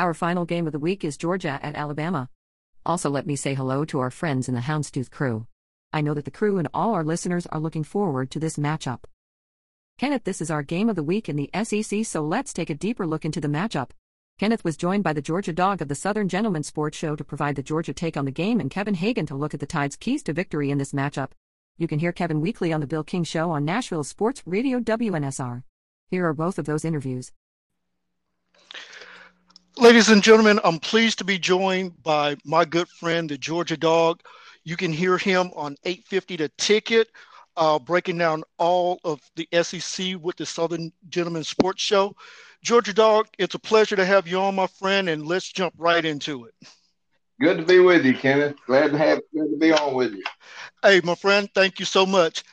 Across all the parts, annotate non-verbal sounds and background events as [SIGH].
Our final game of the week is Georgia at Alabama. Also, let me say hello to our friends in the Houndstooth crew. I know that the crew and all our listeners are looking forward to this matchup. Kenneth, this is our game of the week in the SEC, so let's take a deeper look into the matchup. Kenneth was joined by the Georgia Dawg of the Southern Gentleman Sports Show to provide the Georgia take on the game and Kevin Hagan to look at the Tide's keys to victory in this matchup. You can hear Kevin weekly on The Bill King Show on Nashville Sports Radio WNSR. Here are both of those interviews. Ladies and gentlemen, I'm pleased to be joined by my good friend, the Georgia Dawg. You can hear him on 850 The Ticket, uh, breaking down all of the SEC with the Southern Gentleman Sports Show. Georgia Dawg, it's a pleasure to have you on, my friend, and let's jump right into it. Good to be with you, Kenneth. Glad to have good to be on with you. Hey, my friend, thank you so much.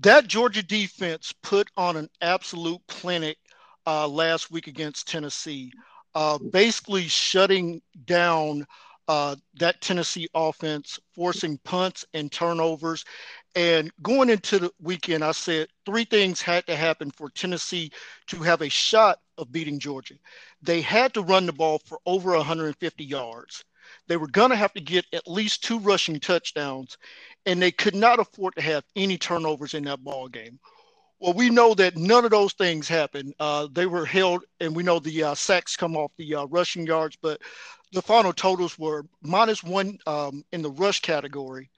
That Georgia defense put on an absolute clinic uh, last week against Tennessee, uh, basically shutting down uh, that Tennessee offense, forcing punts and turnovers. And going into the weekend, I said three things had to happen for Tennessee to have a shot of beating Georgia. They had to run the ball for over 150 yards. They were going to have to get at least two rushing touchdowns, and they could not afford to have any turnovers in that ball game. Well, we know that none of those things happened. Uh, they were held, and we know the uh, sacks come off the uh, rushing yards, but the final totals were minus one um, in the rush category.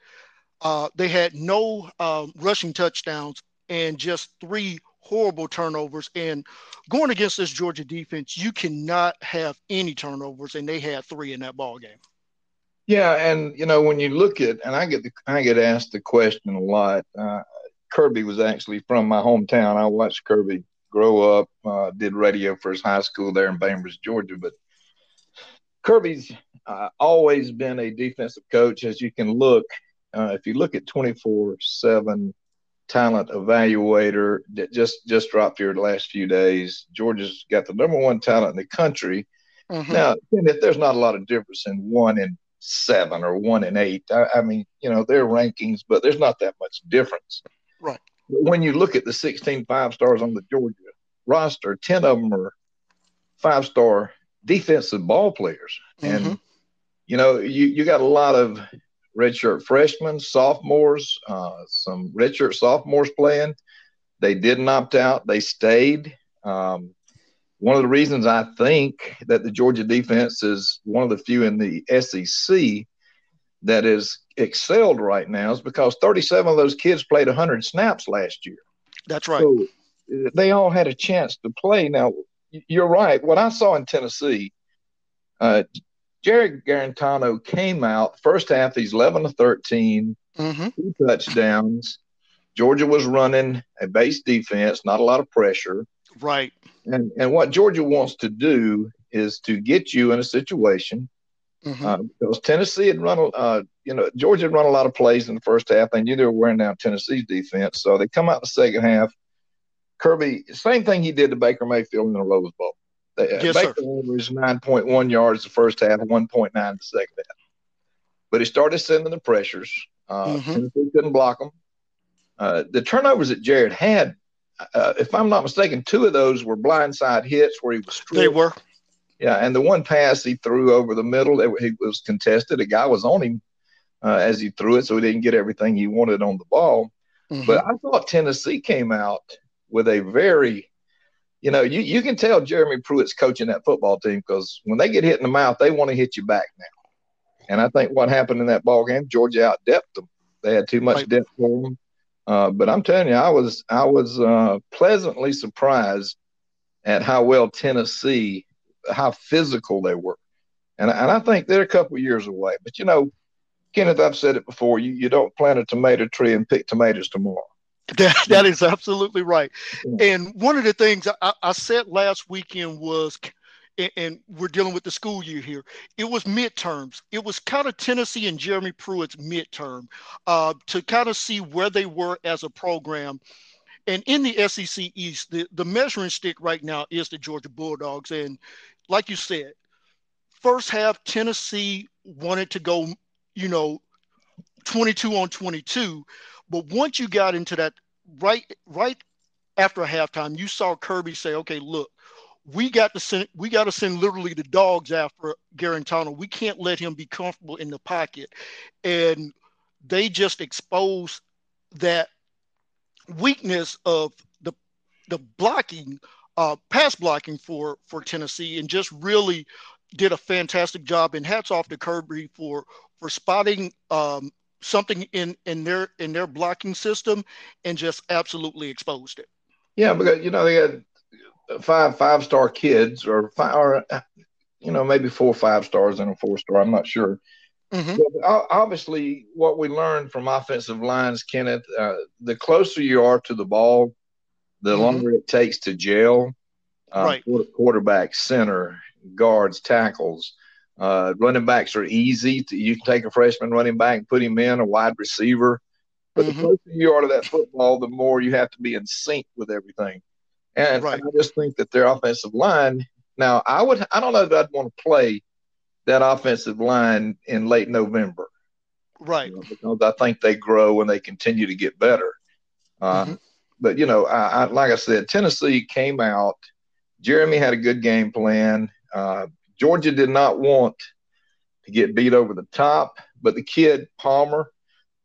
Uh, they had no um, rushing touchdowns and just three horrible turnovers. And going against this Georgia defense, you cannot have any turnovers, and they had three in that ball game. Yeah, and you know when you look at, and I get the, I get asked the question a lot. Uh, Kirby was actually from my hometown. I watched Kirby grow up. Uh, did radio for his high school there in Bainbridge, Georgia. But Kirby's uh, always been a defensive coach. As you can look, uh, if you look at twenty four seven talent evaluator that just just dropped here the last few days. Georgia's got the number one talent in the country. Mm-hmm. Now, if there's not a lot of difference in one and seven or one and eight, I, I mean, you know, their rankings, but there's not that much difference. Right. When you look at the 16 five stars on the Georgia roster, 10 of them are five star defensive ball players. Mm-hmm. And, you know, you, you got a lot of redshirt freshmen, sophomores, uh, some redshirt sophomores playing. They didn't opt out. They stayed. Um, one of the reasons I think that the Georgia defense is one of the few in the SEC that is excelled right now is because 37 of those kids played 100 snaps last year. That's right. So they all had a chance to play. Now, you're right. What I saw in Tennessee, uh, Jarrett Guarantano came out first half. He's 11 to 13, mm-hmm. two touchdowns. Georgia was running a base defense, not a lot of pressure. Right. And and what Georgia wants to do is to get you in a situation Mm-hmm. Uh, because Tennessee had run, uh, you know, Georgia had run a lot of plays in the first half. They knew they were wearing down Tennessee's defense, so they come out the second half. Kirby, same thing he did to Baker Mayfield in the Rose Bowl. They, uh, yes, Baker averaged 9.1 yards the first half, 1.9 the second half. But he started sending the pressures. Uh, mm-hmm. Tennessee couldn't block them. Uh, the turnovers that Jarrett had, uh, if I'm not mistaken, two of those were blindside hits where he was. Stripped. They were. Yeah, and the one pass he threw over the middle, it, he was contested. A guy was on him uh, as he threw it, so he didn't get everything he wanted on the ball. Mm-hmm. But I thought Tennessee came out with a very, you know, you, you can tell Jeremy Pruitt's coaching that football team because when they get hit in the mouth, they want to hit you back now. And I think what happened in that ball game, Georgia out depth them. They had too much right. depth for them. Uh, but I'm telling you, I was I was uh, pleasantly surprised at how well Tennessee how physical they were. And, and I think they're a couple years away. But, you know, Kenneth, I've said it before you, you don't plant a tomato tree and pick tomatoes tomorrow. [LAUGHS] That, that is absolutely right. And one of the things I, I said last weekend was, and we're dealing with the school year here, it was midterms. It was kind of Tennessee and Jeremy Pruitt's midterm uh, to kind of see where they were as a program. And in the SEC East, the, the measuring stick right now is the Georgia Bulldogs. And like you said, first half Tennessee wanted to go, you know, 22 on 22, but once you got into that right right after halftime, you saw Kirby say, "Okay, look, we got to send we got to send literally the dogs after Guarantano. We can't let him be comfortable in the pocket, and they just exposed that weakness of the the blocking, uh, pass blocking for for Tennessee, and just really did a fantastic job. And hats off to Kirby for for spotting um, something in in their in their blocking system and just absolutely exposed it. Yeah, because you know they had five five star kids or five or you know maybe four five stars and a four star. I'm not sure. Mm-hmm. obviously, what we learned from offensive lines, Kenneth, uh, the closer you are to the ball, the mm-hmm. longer it takes to gel. Uh, right. Quarterback, center, guards, tackles. Uh, running backs are easy. To, you can take a freshman running back and put him in, a wide receiver. But mm-hmm. the closer you are to that football, the more you have to be in sync with everything. And, right. and I just think that their offensive line. Now, I would. I don't know that I'd want to play that offensive line in late November. Right. You know, because I think they grow and they continue to get better. Uh, mm-hmm. But, you know, I, I, like I said, Tennessee came out. Jeremy had a good game plan. Uh, Georgia did not want to get beat over the top, but the kid, Palmer,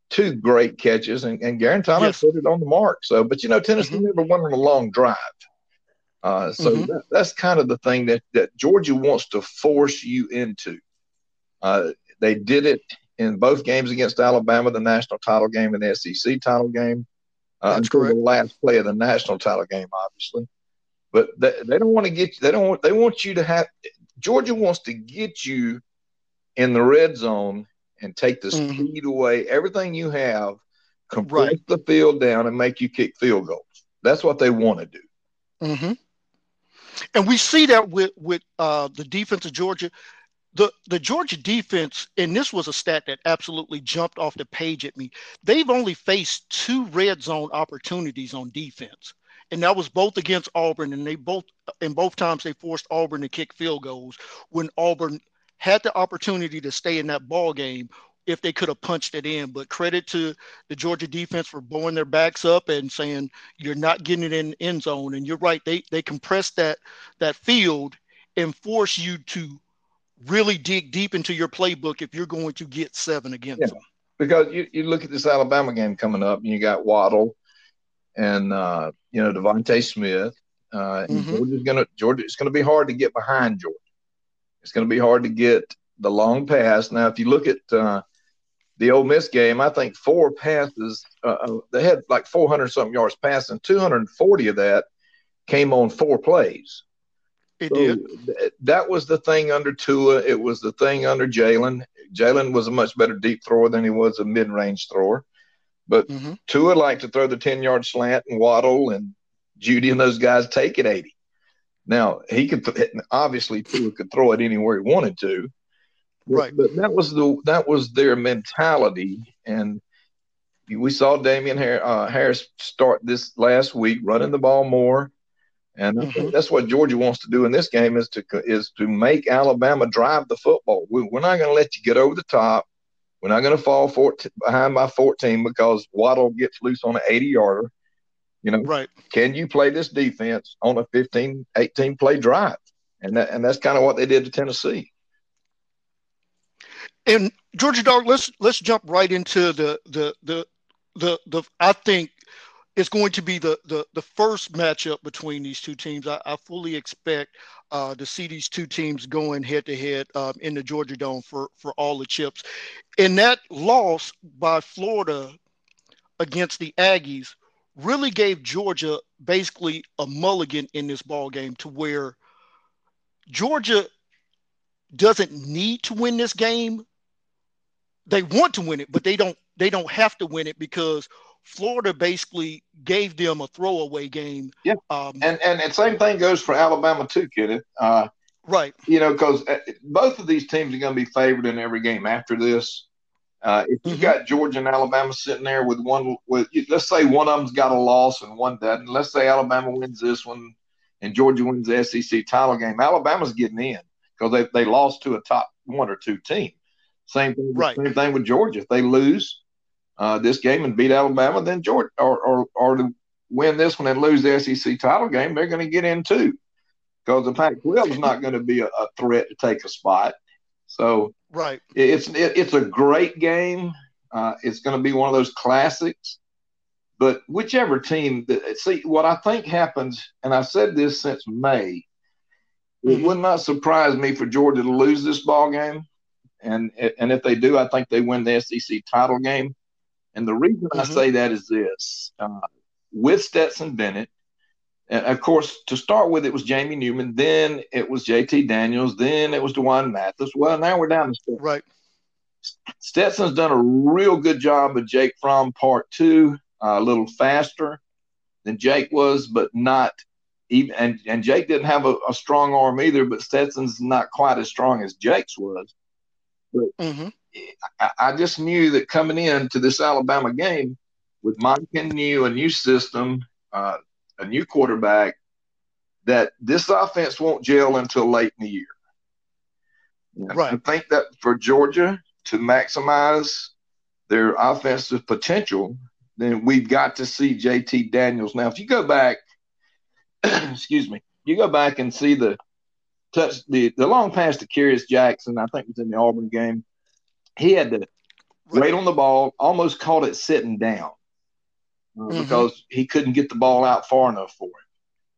two great catches, and, and Guarantano yes. put it on the mark. So, but, you know, Tennessee mm-hmm. never went on a long drive. Uh, so mm-hmm. that, that's kind of the thing that, that Georgia wants to force you into. Uh, they did it in both games against Alabama, the national title game and the SEC title game, uh, until correct. the last play of the national title game, obviously. But they, they don't want to get you. They don't. Want, they want you to have. Georgia wants to get you in the red zone and take the mm-hmm. speed away, everything you have, compress right. the field down, and make you kick field goals. That's what they want to do. Mm-hmm and we see that with with uh, the defense of Georgia. The the Georgia defense, and this was a stat that absolutely jumped off the page at me. They've only faced two red zone opportunities on defense, and that was both against Auburn, and they both in both times they forced Auburn to kick field goals when Auburn had the opportunity to stay in that ball game if they could have punched it in. But credit to the Georgia defense for blowing their backs up and saying you're not getting it in end zone. And you're right, they they compress that that field and force you to really dig deep into your playbook if you're going to get seven against yeah. them. Because you, you look at this Alabama game coming up, and you got Waddle and uh, you know DeVonta Smith. Uh, mm-hmm. Georgia's gonna Georgia. It's gonna be hard to get behind Georgia. It's gonna be hard to get the long pass. Now, if you look at uh, the Ole Miss game, I think four passes, uh, uh they had like 400 something yards passing, 240 of that came on four plays. It so did. Th- that was the thing under Tua. It was the thing under Jalen. Jalen was a much better deep thrower than he was a mid range thrower. But mm-hmm. Tua liked to throw the 10 yard slant and Waddle and Jeudy and those guys take it 80. Now, he could, obviously, Tua could throw it anywhere he wanted to. Right. But that was the that was their mentality, and we saw Damien uh, Harris start this last week, running the ball more, and mm-hmm. that's what Georgia wants to do in this game is to is to make Alabama drive the football. We, are not going to let you get over the top. We're not going to fall 14, behind by 14 because Waddle gets loose on an 80 yarder. You know, right? Can you play this defense on a 15, 18 play drive? And that, and that's kind of what they did to Tennessee and Georgia Dawg, let's let's jump right into the the the the the I think it's going to be the the the first matchup between these two teams. I, I fully expect uh, to see these two teams going head to head um, in the Georgia Dome for for all the chips. And that loss by Florida against the Aggies really gave Georgia basically a mulligan in this ball game to where Georgia doesn't need to win this game they want to win it, but they don't they don't have to win it because Florida basically gave them a throwaway game. Yeah, um, and and the same thing goes for Alabama too, Kenneth. Uh, right. You know, because uh, both of these teams are going to be favored in every game after this. Uh, if you mm-hmm. got Georgia and Alabama sitting there with one, with let's say one of them's got a loss and one doesn't. Let's say Alabama wins this one and Georgia wins the SEC title game. Alabama's getting in because they, they lost to a top one or two team. Same thing, right. same thing with Georgia. If they lose uh, this game and beat Alabama, then Georgia or, or or to win this one and lose the SEC title game, they're going to get in too. because the Pac-12 is not going to be a, a, threat to take a spot. So right, it's it, it's a great game. Uh, it's going to be one of those classics. But whichever team, see what I think happens, and I've said this since May. It mm-hmm. would not surprise me for Georgia to lose this ball game, and and if they do, I think they win the SEC title game. And the reason mm-hmm. I say that is this: uh, with Stetson Bennett, and of course, to start with, it was Jamie Newman. Then it was J.T. Daniels. Then it was D'Wan Mathis. Well, now we're down to Stetson. Right. Stetson's done a real good job of Jake Fromm part two, uh, a little faster than Jake was, but not even. And, and Jake didn't have a, a, strong arm either, but Stetson's not quite as strong as Jake's was. But mm-hmm. I, I, just knew that coming into this Alabama game with Mike and new, a new system, uh, a new quarterback, that this offense won't gel until late in the year. Right. I think that for Georgia to maximize their offensive potential, then we've got to see JT Daniels. Now, if you go back, [CLEARS THROAT] excuse me, you go back and see the touch the, the long pass to Kearis Jackson, I think it was in the Auburn game. He had to wait on the ball, almost caught it sitting down uh, mm-hmm. because he couldn't get the ball out far enough for him.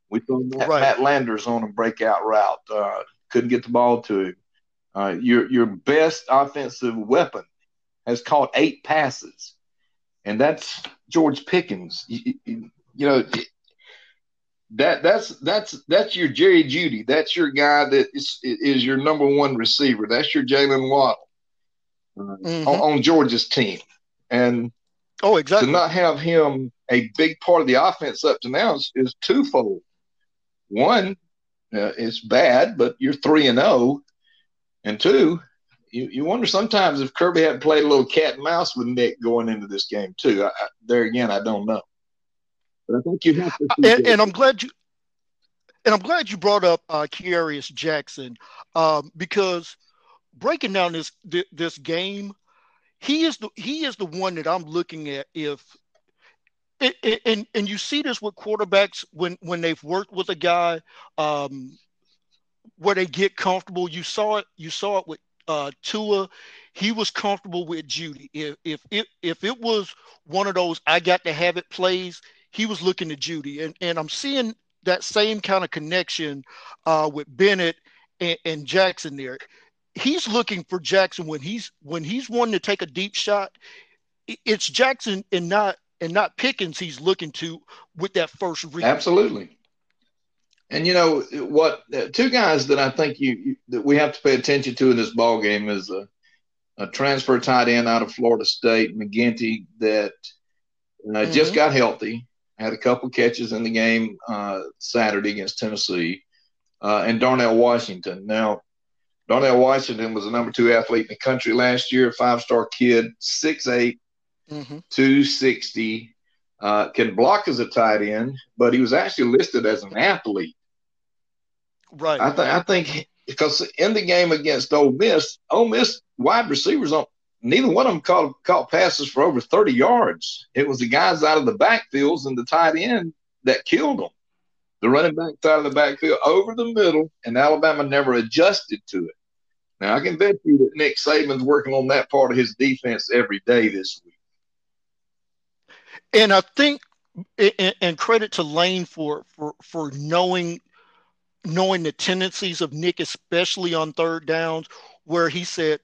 We saw Matt, right. Matt Landers on a breakout route, uh, couldn't get the ball to him. Uh, your your best offensive weapon has caught eight passes, and that's George Pickens. You, you, you know that that's that's that's your Jerry Jeudy. That's your guy that is is your number one receiver. That's your Jaylen Waddle mm-hmm. on, on Georgia's team, and oh, exactly to not have him a big part of the offense up to now is, is twofold. One, uh, it's bad, but you're three and zero, oh. and two, you, you wonder sometimes if Kirby had played a little cat and mouse with Nick going into this game too. I, I, there again, I don't know, but I think you have to. And, and, I'm glad you. And I'm glad you brought up uh, Kearis Jackson um, because breaking down this this game, he is the he is the one that I'm looking at if and and you see this with quarterbacks when when they've worked with a guy um, where they get comfortable. You saw it. You saw it with uh, Tua. He was comfortable with Jeudy. If if it if it was one of those I got to have it plays, he was looking to Jeudy. and and I'm seeing that same kind of connection uh, with Bennett and, and Jackson there. He's looking for Jackson when he's when he's wanting to take a deep shot. It's Jackson and not and not Pickens he's looking to with that first read. Absolutely. And you know what? Two guys that I think you, you that we have to pay attention to in this ball game is a, a transfer tight end out of Florida State, McKitty, that uh, mm-hmm. just got healthy, had a couple catches in the game uh, Saturday against Tennessee, uh, and Darnell Washington. Now, Darnell Washington was the number two athlete in the country last year, five star kid, six eight, mm-hmm. 260. Uh, can block as a tight end, but he was actually listed as an athlete. Right. I, th- I think because in the game against Ole Miss, Ole Miss wide receivers on neither one of them caught caught passes for over 30 yards. It was the guys out of the backfields and the tight end that killed them. The running back side of the backfield over the middle, and Alabama never adjusted to it. Now I can bet you that Nick Saban's working on that part of his defense every day this week. And I think, and credit to Lane for for for knowing knowing the tendencies of Nick, especially on third downs, where he said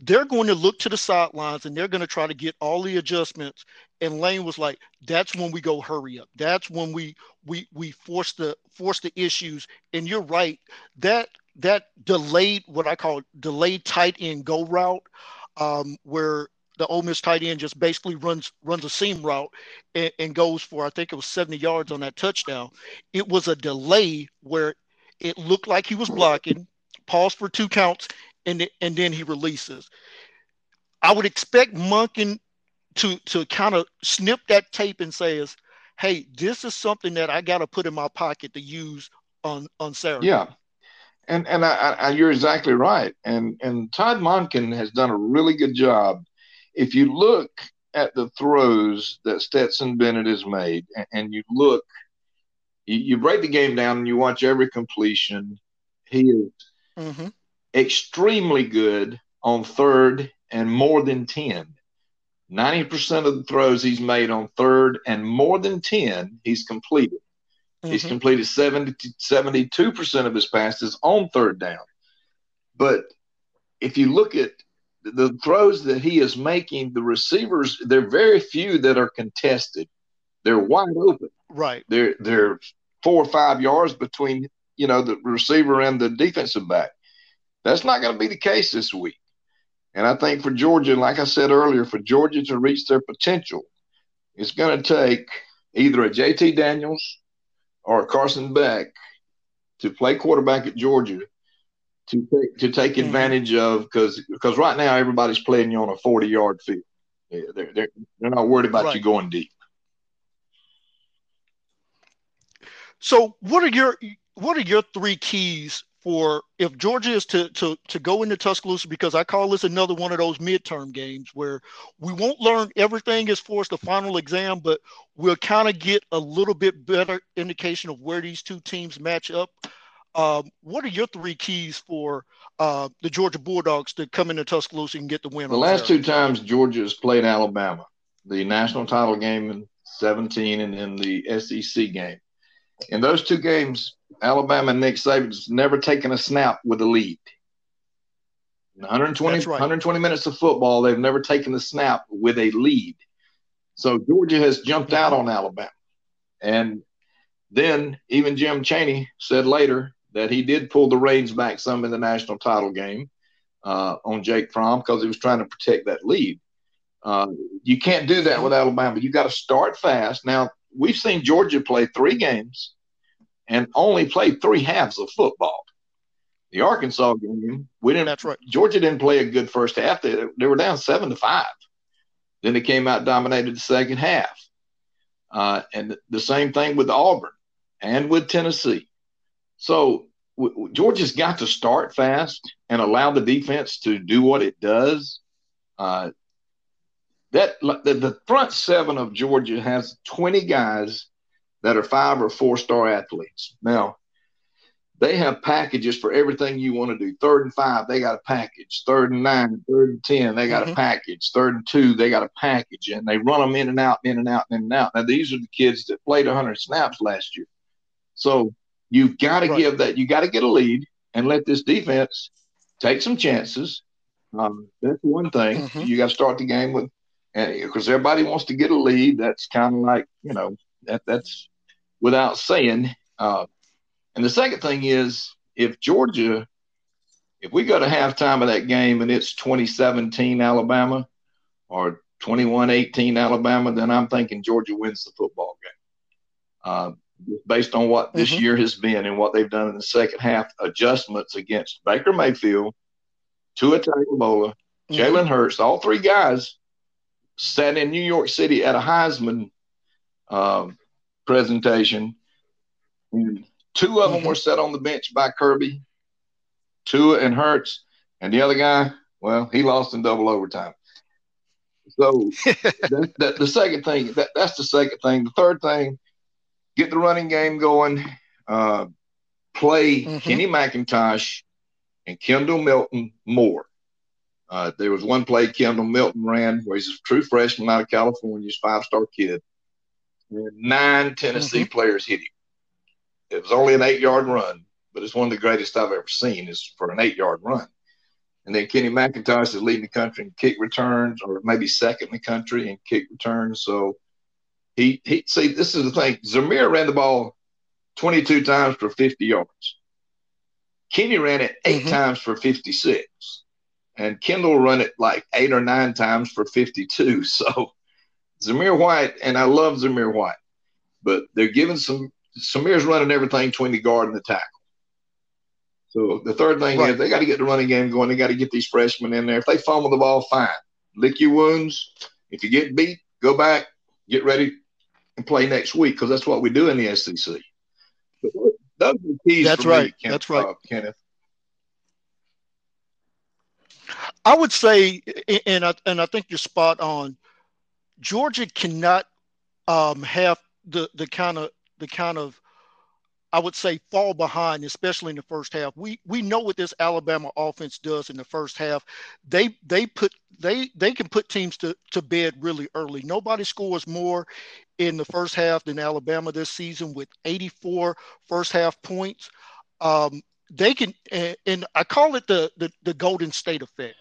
they're going to look to the sidelines and they're going to try to get all the adjustments. And Lane was like, "That's when we go hurry up. That's when we we we force the force the issues." And you're right that that delayed what I call delayed tight end go route, um, where the Ole Miss tight end just basically runs runs a seam route and, and, goes for I think it was 70 yards on that touchdown. It was a delay where it looked like he was blocking, paused for two counts, and and then he releases. I would expect Monken to to kind of snip that tape and says, "Hey, this is something that I got to put in my pocket to use on on Saturday." Yeah, and and I, I, you're exactly right. And and Todd Monken has done a really good job if you look at the throws that Stetson Bennett has made, and, and you look you, you break the game down and you watch every completion. He is mm-hmm. extremely good on third and more than 10. 90% of the throws he's made on third and more than 10, he's completed. Mm-hmm. He's completed 70, 72% of his passes on third down. But if you look at the throws that he is making, the receivers, there are very few that are contested. They're wide open. Right. They're they're four or five yards between, you know, the receiver and the defensive back. That's not going to be the case this week. And I think for Georgia, like I said earlier, for Georgia to reach their potential, it's going to take either a JT Daniels or a Carson Beck to play quarterback at Georgia to take to take advantage of because because right now everybody's playing you on a 40 yard field. They're, they're, they're not worried about right. you going deep. So what are your what are your three keys for if Georgia is to to to go into Tuscaloosa because I call this another one of those midterm games where we won't learn everything as far as the final exam, but we'll kind of get a little bit better indication of where these two teams match up. Um, what are your three keys for uh, the Georgia Bulldogs to come into Tuscaloosa and get the win? The last two times Georgia has played Alabama, the national title game in 17 and then the SEC game. In those two games, Alabama and Nick Saban's never taken a snap with a lead. 120, right. 120 minutes of football, they've never taken a snap with a lead. So Georgia has jumped out on Alabama. And then even Jim Chaney said later that he did pull the reins back some in the national title game uh, on Jake Fromm because he was trying to protect that lead. Uh, you can't do that with Alabama. You got to start fast. Now, we've seen Georgia play three games and only played three halves of football. The Arkansas game, we didn't. That's right. Georgia didn't play a good first half. They, they were down seven to five. Then they came out dominated the second half, uh, and the same thing with Auburn and with Tennessee. So w- Georgia's got to start fast and allow the defense to do what it does. Uh, that the, the front seven of Georgia has 20 guys that are five or four star athletes. Now, they have packages for everything you want to do. Third and five, they got a package. Third and nine, third and ten, they got mm-hmm. a package. Third and two, they got a package, and they run them in and out, in and out, in and out. Now, these are the kids that played 100 snaps last year. So you've got to right. give that. You got to get a lead and let this defense take some chances. Um, that's one thing. Mm-hmm. You got to start the game with and because everybody wants to get a lead, that's kind of like you know that that's without saying. Uh, and the second thing is if Georgia, if we go to halftime of that game and it's 2017 Alabama or 21-18 Alabama, then I'm thinking Georgia wins the football game. Uh, based on what this mm-hmm. year has been and what they've done in the second half adjustments against Baker Mayfield, Tua Tagovailoa, mm-hmm. Jalen Hurts, all three guys sat in New York City at a Heisman um, presentation. And two of them mm-hmm. were set on the bench by Kirby, Tua and Hurts, and the other guy, well, he lost in double overtime. So [LAUGHS] that, that, the second thing, that, that's the second thing. The third thing, get the running game going. Uh, play mm-hmm. Kenny McIntosh and Kendall Milton more. Uh, there was one play Kendall Milton ran where he's a true freshman out of California, he's a five star kid. And nine Tennessee mm-hmm. players hit him. It was only an eight yard run, but it's one of the greatest I've ever seen is for an eight yard run. And then Kenny McIntosh is leading the country in kick returns, or maybe second in the country in kick returns. So he he see this is the thing. Zamir ran the ball 22 times for 50 yards. Kenny ran it 8 mm-hmm. times for 56 and Kendall run it like eight or nine times for 52. [LAUGHS] So Zamir White, and I love Zamir White, but they're giving some, Zamir's running everything between the guard and the tackle. So the third thing right. is they got to get the running game going. They got to get these freshmen in there. If they fumble the ball, fine. Lick your wounds. If you get beat, go back, get ready, and play next week because that's what we do in the SEC. But those are the keys. That's right. Me, Kenneth, that's right, uh, Kenneth. I would say, and I, and I think you're spot on. Georgia cannot um, have the the kind of the kind of I would say fall behind, especially in the first half. We we know what this Alabama offense does in the first half. They they put they they can put teams to, to bed really early. Nobody scores more in the first half than Alabama this season with 84 first half points. Um, they can and, I call it the, the the Golden State effect,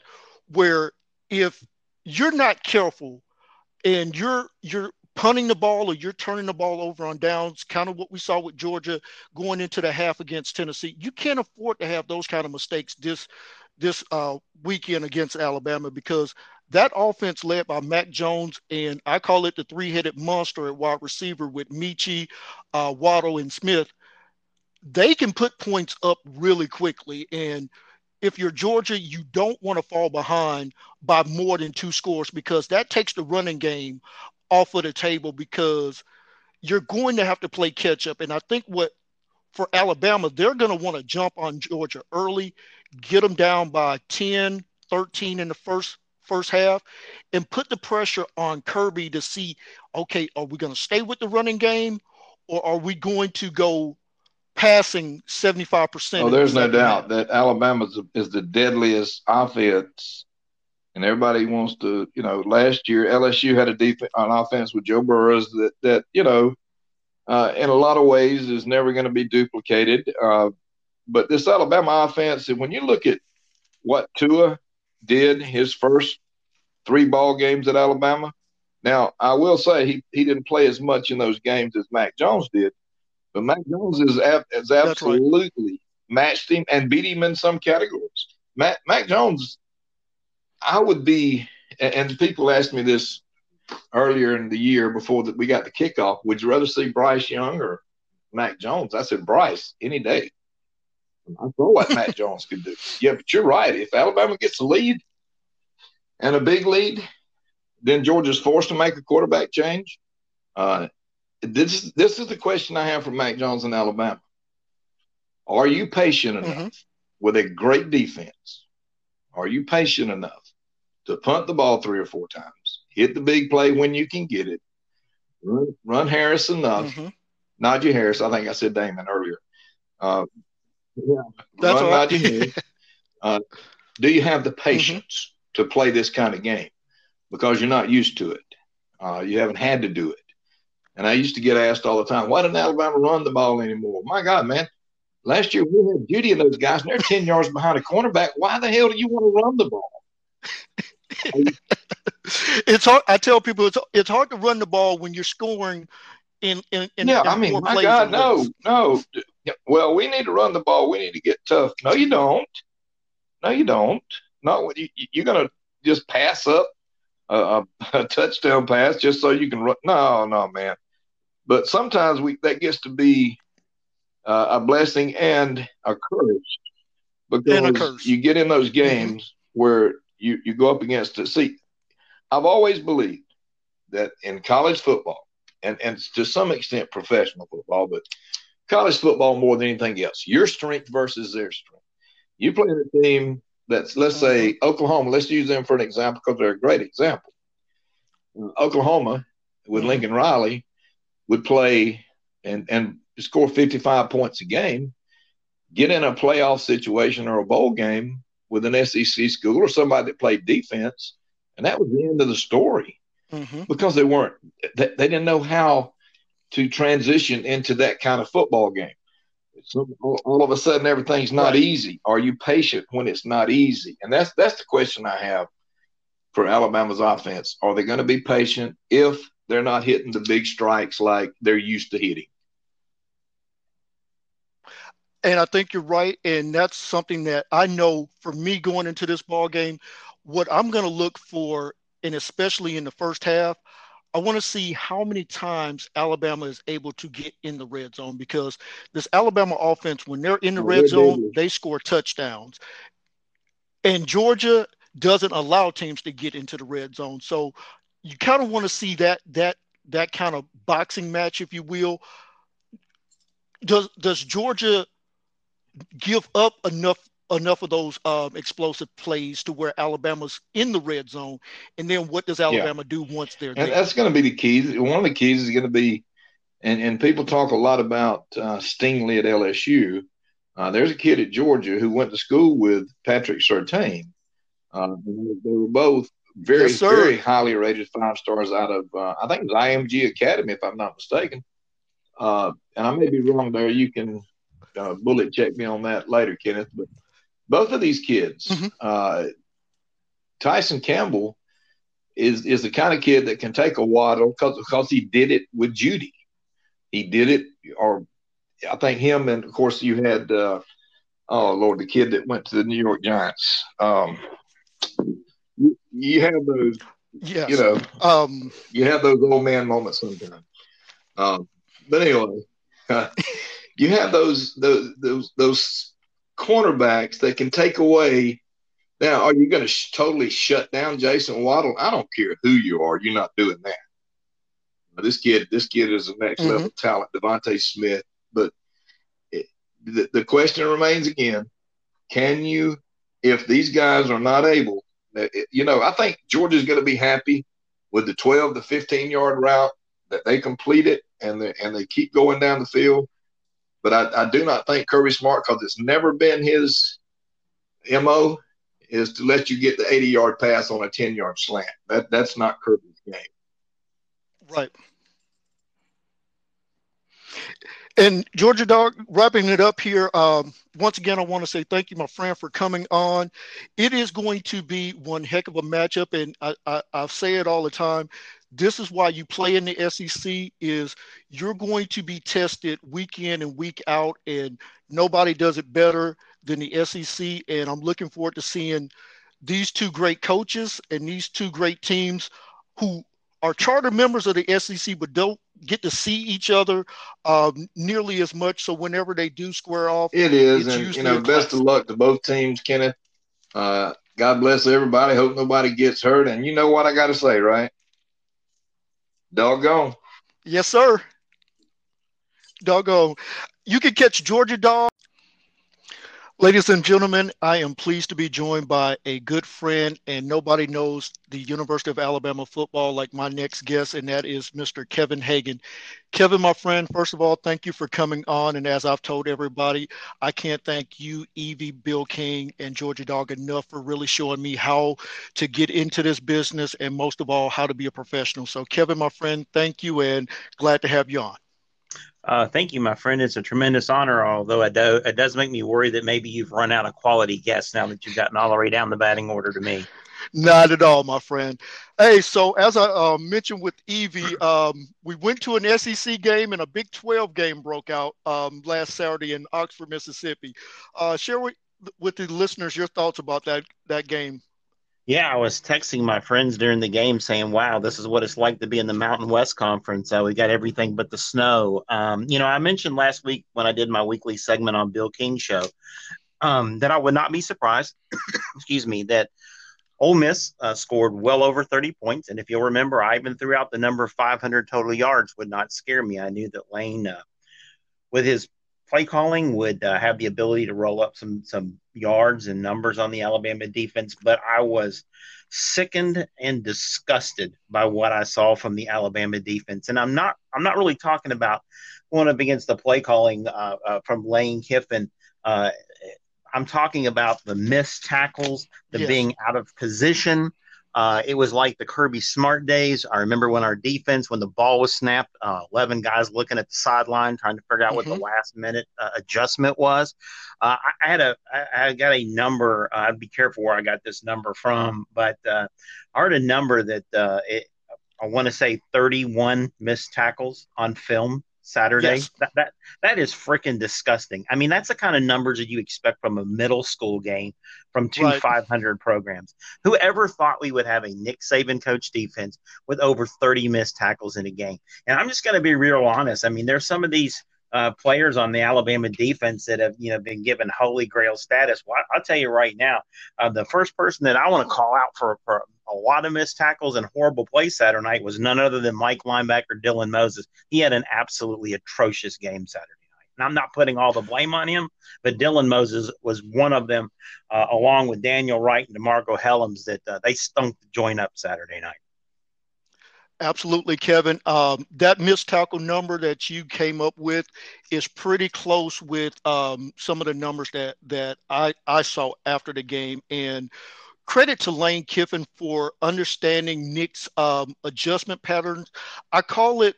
where if you're not careful and you're you're punting the ball or you're turning the ball over on downs, kind of what we saw with Georgia going into the half against Tennessee. You can't afford to have those kind of mistakes this this uh, weekend against Alabama because that offense led by Mac Jones and I call it the three-headed monster at wide receiver with Metchie, uh, Waddle, and Smith. They can put points up really quickly and if you're Georgia, you don't want to fall behind by more than two scores because that takes the running game off of the table because you're going to have to play catch up. And I think what for Alabama, they're going to want to jump on Georgia early, get them down by 10, 13 in the first first half and put the pressure on Kirby to see, okay, are we going to stay with the running game or are we going to go passing 75%? Oh, there's no doubt that Alabama is the deadliest offense and everybody wants to, you know, last year LSU had a defense on offense with Joe Burrows that that you know, uh, in a lot of ways is never going to be duplicated. Uh, but this Alabama offense, when you look at what Tua did his first three ball games at Alabama, now I will say he he didn't play as much in those games as Mac Jones did, but Mac Jones is is absolutely right. matched him and beat him in some categories. Mac Mac Jones I would be, and people asked me this earlier in the year before that we got the kickoff. Would you rather see Bryce Young or Mac Jones? I said Bryce any day. I saw what Mac [LAUGHS] Jones could do. Yeah, but you're right. If Alabama gets a lead and a big lead, then Georgia's forced to make a quarterback change. Uh, this this is the question I have for Mac Jones in Alabama. Are you patient enough mm-hmm. with a great defense? Are you patient enough to punt the ball three or four times, hit the big play when you can get it, run, run Harris enough, mm-hmm. Najee Harris. I think I said Damon earlier. Uh, yeah, That's run right. Najee Harris. Uh, do you have the mm-hmm. patience mm-hmm. to play this kind of game? Because you're not used to it. Uh, you haven't had to do it. And I used to get asked all the time, why didn't Alabama run the ball anymore? My God, man. Last year we had Jeudy and those guys, and they're 10 yards behind a cornerback. Why the hell do you want to run the ball? [LAUGHS] it's hard. I tell people it's it's hard to run the ball when you're scoring in in, in yeah. In I mean, my God, no, no. Well, we need to run the ball. We need to get tough. No, you don't. No, you don't. No, you, you're gonna just pass up a, [LAUGHS] a, touchdown pass just so you can run. No, no, man. But sometimes we that gets to be uh, a blessing and a curse because and a curse. you get in those mm-hmm. games mm-hmm. where you you go up against it. See, I've always believed that in college football and and to some extent professional football, but college football more than anything else, your strength versus their strength. You play a team that's let's say mm-hmm. Oklahoma. Let's use them for an example because they're a great example. Oklahoma with mm-hmm. Lincoln Riley would play and and score 55 points a game, get in a playoff situation or a bowl game with an SEC school or somebody that played defense, and that was the end of the story mm-hmm. because they weren't they, they, didn't know how to transition into that kind of football game. So all of a sudden, everything's not right. easy. Are you patient when it's not easy? And that's that's the question I have for Alabama's offense. Are they going to be patient if they're not hitting the big strikes like they're used to hitting? And I think you're right. And that's something that I know for me going into this ball game, what I'm going to look for, and especially in the first half, I want to see how many times Alabama is able to get in the red zone because this Alabama offense, when they're in the red zone, they score touchdowns. And Georgia doesn't allow teams to get into the red zone. So you kind of want to see that that that kind of boxing match, if you will. Does does Georgia give up enough enough of those um, explosive plays to where Alabama's in the red zone, and then what does Alabama yeah. do once they're and there? that's going to be the key. One of the keys is going to be, and and people talk a lot about uh, Stingley at LSU. Uh, there's a kid at Georgia who went to school with Patrick Surtain. Uh, they were both very, yes, very highly rated five stars out of, uh, I think it was IMG Academy, if I'm not mistaken. Uh, and I may be wrong there. You can uh, bullet check me on that later, Kenneth. But both of these kids, mm-hmm. Uh, Tyson Campbell is is the kind of kid that can take a waddle because because he did it with Jeudy. He did it, or I think him, and of course you had uh, oh Lord, the kid that went to the New York Giants. Um, you, have those, yes. you know, um, you have those old man moments sometimes. Um, but anyway, uh, you have those those those those cornerbacks that can take away. Now, are you going to sh- totally shut down Jason Waddle? I don't care who you are. You're not doing that. This kid, this kid is a next mm-hmm. level talent, DeVonta Smith. But it, the, the question remains again: Can you, if these guys are not able, you know, I think Georgia's going to be happy with the 12 to 15 yard route that they complete it and they, and they keep going down the field. But I, I do not think Kirby Smart, because it's never been his mo, is to let you get the 80 yard pass on a 10 yard slant. That that's not Kirby's game. Right. And Georgia Dawg, wrapping it up here. Um, once again, I want to say thank you, my friend, for coming on. It is going to be one heck of a matchup, and I, I, I say it all the time. This is why you play in the SEC. Is you're going to be tested week in and week out, and nobody does it better than the SEC. And I'm looking forward to seeing these two great coaches and these two great teams who are charter members of the SEC, but don't get to see each other um, nearly as much. So whenever they do square off, it is, and you know, best of luck to both teams, Kenneth. Uh, God bless everybody. Hope nobody gets hurt. And you know what I got to say, right? Doggone. Yes, sir. Doggone. You can catch Georgia Dawg Ladies and gentlemen, I am pleased to be joined by a good friend, and nobody knows the University of Alabama football like my next guest, and that is Mr. Kevin Hagan. Kevin, my friend, first of all, thank you for coming on. And as I've told everybody, I can't thank you, Evie, Bill King, and Georgia Dawg enough for really showing me how to get into this business and most of all, how to be a professional. So, Kevin, my friend, thank you and glad to have you on. Uh, thank you, my friend. It's a tremendous honor, although it, do, it does make me worry that maybe you've run out of quality guests now that you've gotten all the way down the batting order to me. Not at all, my friend. Hey, so as I uh, mentioned with Evie, um, we went to an SEC game and a Big 12 game broke out um, last Saturday in Oxford, Mississippi. Uh, share with, with the listeners your thoughts about that, that game. Yeah, I was texting my friends during the game saying, "Wow, this is what it's like to be in the Mountain West Conference. Uh, we got everything but the snow." Um, you know, I mentioned last week when I did my weekly segment on Bill King show um, that I would not be surprised, [COUGHS] excuse me, that Ole Miss uh, scored well over 30 points. And if you'll remember, I even threw out the number 500 total yards would not scare me. I knew that Lane, uh, with his play calling would uh, have the ability to roll up some some yards and numbers on the Alabama defense, but I was sickened and disgusted by what I saw from the Alabama defense. And I'm not I'm not really talking about going up against the play calling uh, uh, from Lane Kiffin. Uh, I'm talking about the missed tackles, the yes. being out of position, uh, it was like the Kirby Smart days. I remember when our defense, when the ball was snapped, uh, 11 guys looking at the sideline trying to figure out mm-hmm. what the mm-hmm. last minute uh, adjustment was. Uh, I, I, had a, I, I got a number. Uh, I'd be careful where I got this number from, but uh, I heard a number that it, I want to say 31 missed tackles on film Saturday. Yes. That, that that is freaking disgusting. I mean, that's the kind of numbers that you expect from a middle school game from two right. 500 programs. Whoever thought we would have a Nick Saban coach defense with over 30 missed tackles in a game? And I'm just going to be real honest. I mean, there's some of these uh, players on the Alabama defense that have you know been given holy grail status. Well, I'll tell you right now, uh, the first person that I want to call out for, for a lot of missed tackles and horrible plays Saturday night was none other than Mike linebacker Dylan Moses. He had an absolutely atrocious game Saturday night. And I'm not putting all the blame on him, but Dylan Moses was one of them, uh, along with Daniel Wright and DeMarcco Hellams, that uh, they stunk the joint up Saturday night. Absolutely, Kevin. Um, that missed tackle number that you came up with is pretty close with um, some of the numbers that that I, I saw after the game. And credit to Lane Kiffin for understanding Nick's um, adjustment patterns. I call it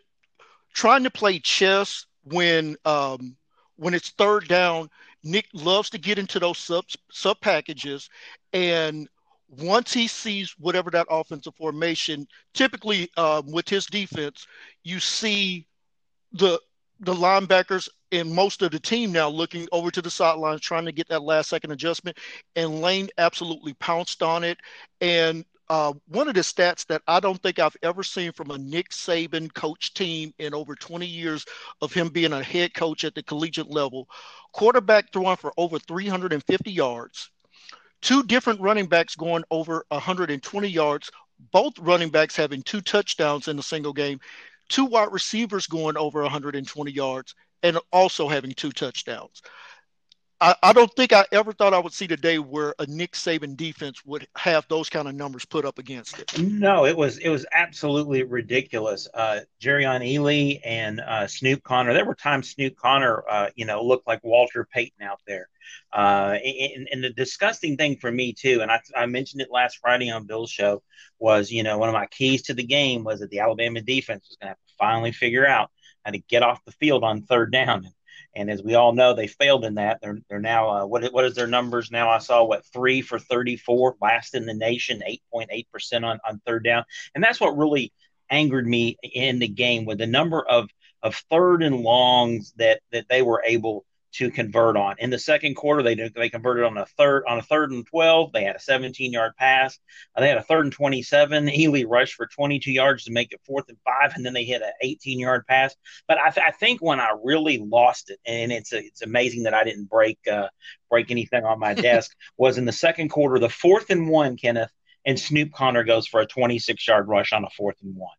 trying to play chess when um, when it's third down. Nick loves to get into those sub sub packages and once he sees whatever that offensive formation, typically um, with his defense, you see the the linebackers and most of the team now looking over to the sidelines trying to get that last second adjustment. And Lane absolutely pounced on it. And uh, one of the stats that I don't think I've ever seen from a Nick Saban coach team in over 20 years of him being a head coach at the collegiate level, quarterback throwing for over 350 yards, two different running backs going over 120 yards, both running backs having two touchdowns in a single game, two wide receivers going over 120 yards, and also having two touchdowns. I, I, don't think I ever thought I would see the day where a Nick Saban defense would have those kind of numbers put up against it. No, it was it was absolutely ridiculous. Uh, Jerrion Ealy and uh, Snoop Conner. There were times Snoop Conner, uh, you know, looked like Walter Payton out there. Uh, and, and, the disgusting thing for me too, and I, I mentioned it last Friday on Bill's show, was you know one of my keys to the game was that the Alabama defense was going to have to finally figure out how to get off the field on third down. And as we all know, they failed in that. They're they're now uh, what what is their numbers now? I saw what three for thirty four, last in the nation, eight point eight percent on on third down, and that's what really angered me in the game with the number of of third and longs that that they were able to convert on. In the second quarter, they they converted on a third on a third and twelve. They had a 17 yard pass. Uh, they had a third and 27. Ealy rushed for 22 yards to make it fourth and five, and then they hit an 18 yard pass. But I, th- I, think when I really lost it, and it's a, it's amazing that I didn't break uh, break anything on my [LAUGHS] desk, was in the second quarter, the fourth and one, Kenneth, and Snoop Conner goes for a 26 yard rush on a fourth and one.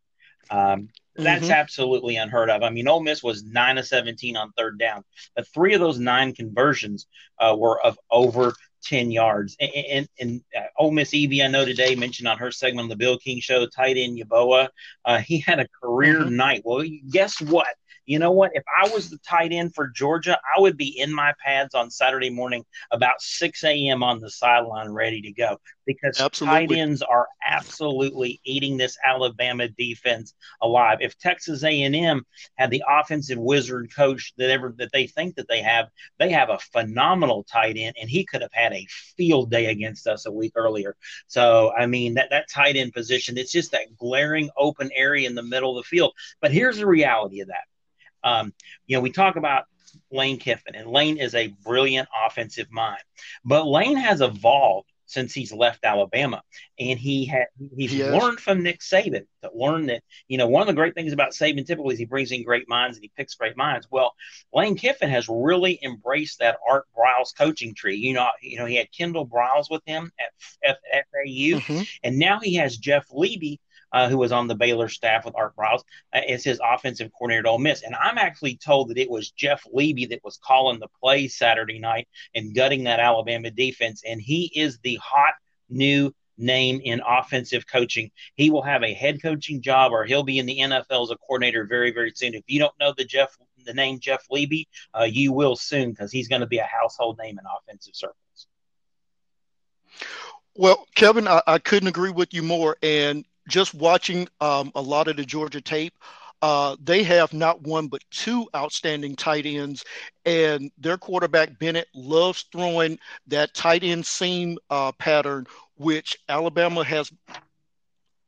Um, that's mm-hmm. absolutely unheard of. I mean, Ole Miss was nine of seventeen on third down, but three of those nine conversions uh, were of over ten yards. And, and, and uh, Ole Miss Evie, I know today mentioned on her segment on the Bill King Show, tight end Yeboah, uh, he had a career mm-hmm. night. Well, guess what? You know what? If I was the tight end for Georgia, I would be in my pads on Saturday morning about 6 a.m. on the sideline ready to go because absolutely. tight ends are absolutely eating this Alabama defense alive. If Texas A&M had the offensive wizard coach that ever that they think that they have, they have a phenomenal tight end, and he could have had a field day against us a week earlier. So I mean that that tight end position, it's just that glaring open area in the middle of the field. But here's the reality of that um, you know, we talk about Lane Kiffin, and Lane is a brilliant offensive mind, but Lane has evolved since he's left Alabama, and he had he's yes. learned from Nick Saban to learn that you know one of the great things about Saban typically is he brings in great minds and he picks great minds. Well, Lane Kiffin has really embraced that Art Briles coaching tree. You know, you know he had Kendall Briles with him at, at FAU, mm-hmm. and now he has Jeff Lebby uh, who was on the Baylor staff with Art Briles, uh, as his offensive coordinator at Ole Miss. And I'm actually told that it was Jeff Lebby that was calling the play Saturday night and gutting that Alabama defense. And he is the hot new name in offensive coaching. He will have a head coaching job or he'll be in the NFL as a coordinator very, very soon. If you don't know the Jeff the name Jeff Lebby, uh, you will soon because he's going to be a household name in offensive circles. Well, Kevin, I, I, couldn't agree with you more. And just watching um, a lot of the Georgia tape, uh, they have not one but two outstanding tight ends, and their quarterback Bennett loves throwing that tight end seam uh, pattern, which Alabama has,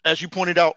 as you pointed out,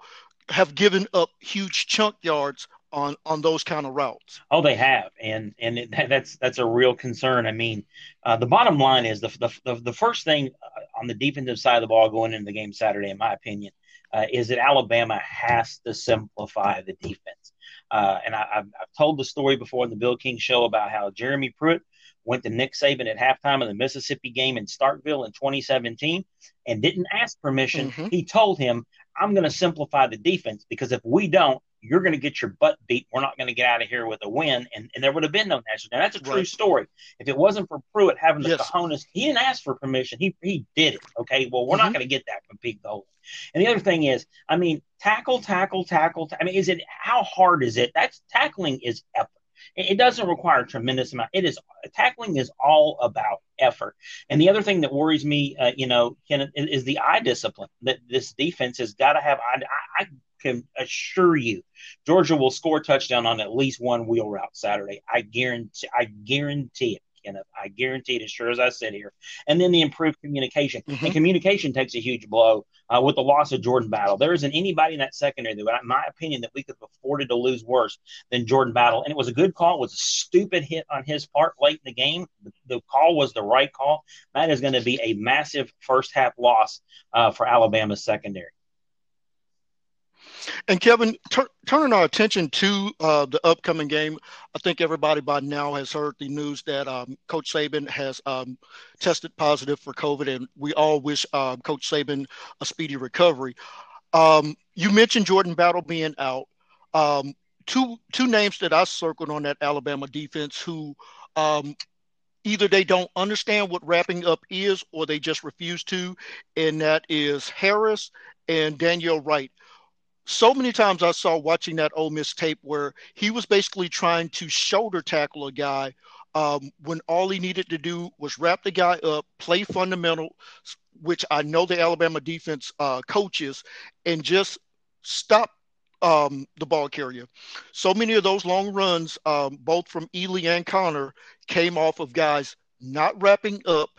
have given up huge chunk yards on on those kind of routes. Oh, they have, and and it, that's that's a real concern. I mean, uh, the bottom line is the, the the first thing uh, on the defensive side of the ball going into the game Saturday, in my opinion, uh, is that Alabama has to simplify the defense. Uh, and I, have told the story before in the Bill King show about how Jeremy Pruitt went to Nick Saban at halftime of the Mississippi game in Starkville in 2017 and didn't ask permission. Mm-hmm. He told him, I'm going to simplify the defense because if we don't, you're going to get your butt beat. We're not going to get out of here with a win. And, and there would have been no national. Now, that's a true right. story. If it wasn't for Pruitt having the yes. cojones, he didn't ask for permission. He, he did it. Okay. Well, we're mm-hmm. not going to get that from Pete Gold. And the other thing is, I mean, tackle, tackle, tackle. I mean, is it how hard is it? That's tackling is effort. It doesn't require a tremendous amount. It is tackling is all about effort. And the other thing that worries me, uh, you know, Ken, is the eye discipline that this defense has got to have. I, I can assure you, Georgia will score a touchdown on at least one wheel route Saturday. I guarantee. I guarantee it. Kenneth. I guarantee it as sure as I sit here. And then the improved communication. Mm-hmm. And communication takes a huge blow uh, with the loss of Jordan Battle. There isn't anybody in that secondary that, in my opinion, that we could have afforded to lose worse than Jordan Battle. And it was a good call. It was a stupid hit on his part late in the game. The, the call was the right call. That is going to be a massive first half loss uh, for Alabama's secondary. And Kevin, tur- turning our attention to uh, the upcoming game, I think everybody by now has heard the news that um, Coach Saban has um, tested positive for COVID, and we all wish uh, Coach Saban a speedy recovery. Um, you mentioned Jordan Battle being out. Um, two two names that I circled on that Alabama defense who um, either they don't understand what wrapping up is or they just refuse to, and that is Harris and Daniel Wright so many times I saw watching that Ole Miss tape where he was basically trying to shoulder tackle a guy um, when all he needed to do was wrap the guy up, play fundamental, which I know the Alabama defense uh, coaches, and just stop um, the ball carrier. So many of those long runs, um, both from Ealy and Conner, came off of guys not wrapping up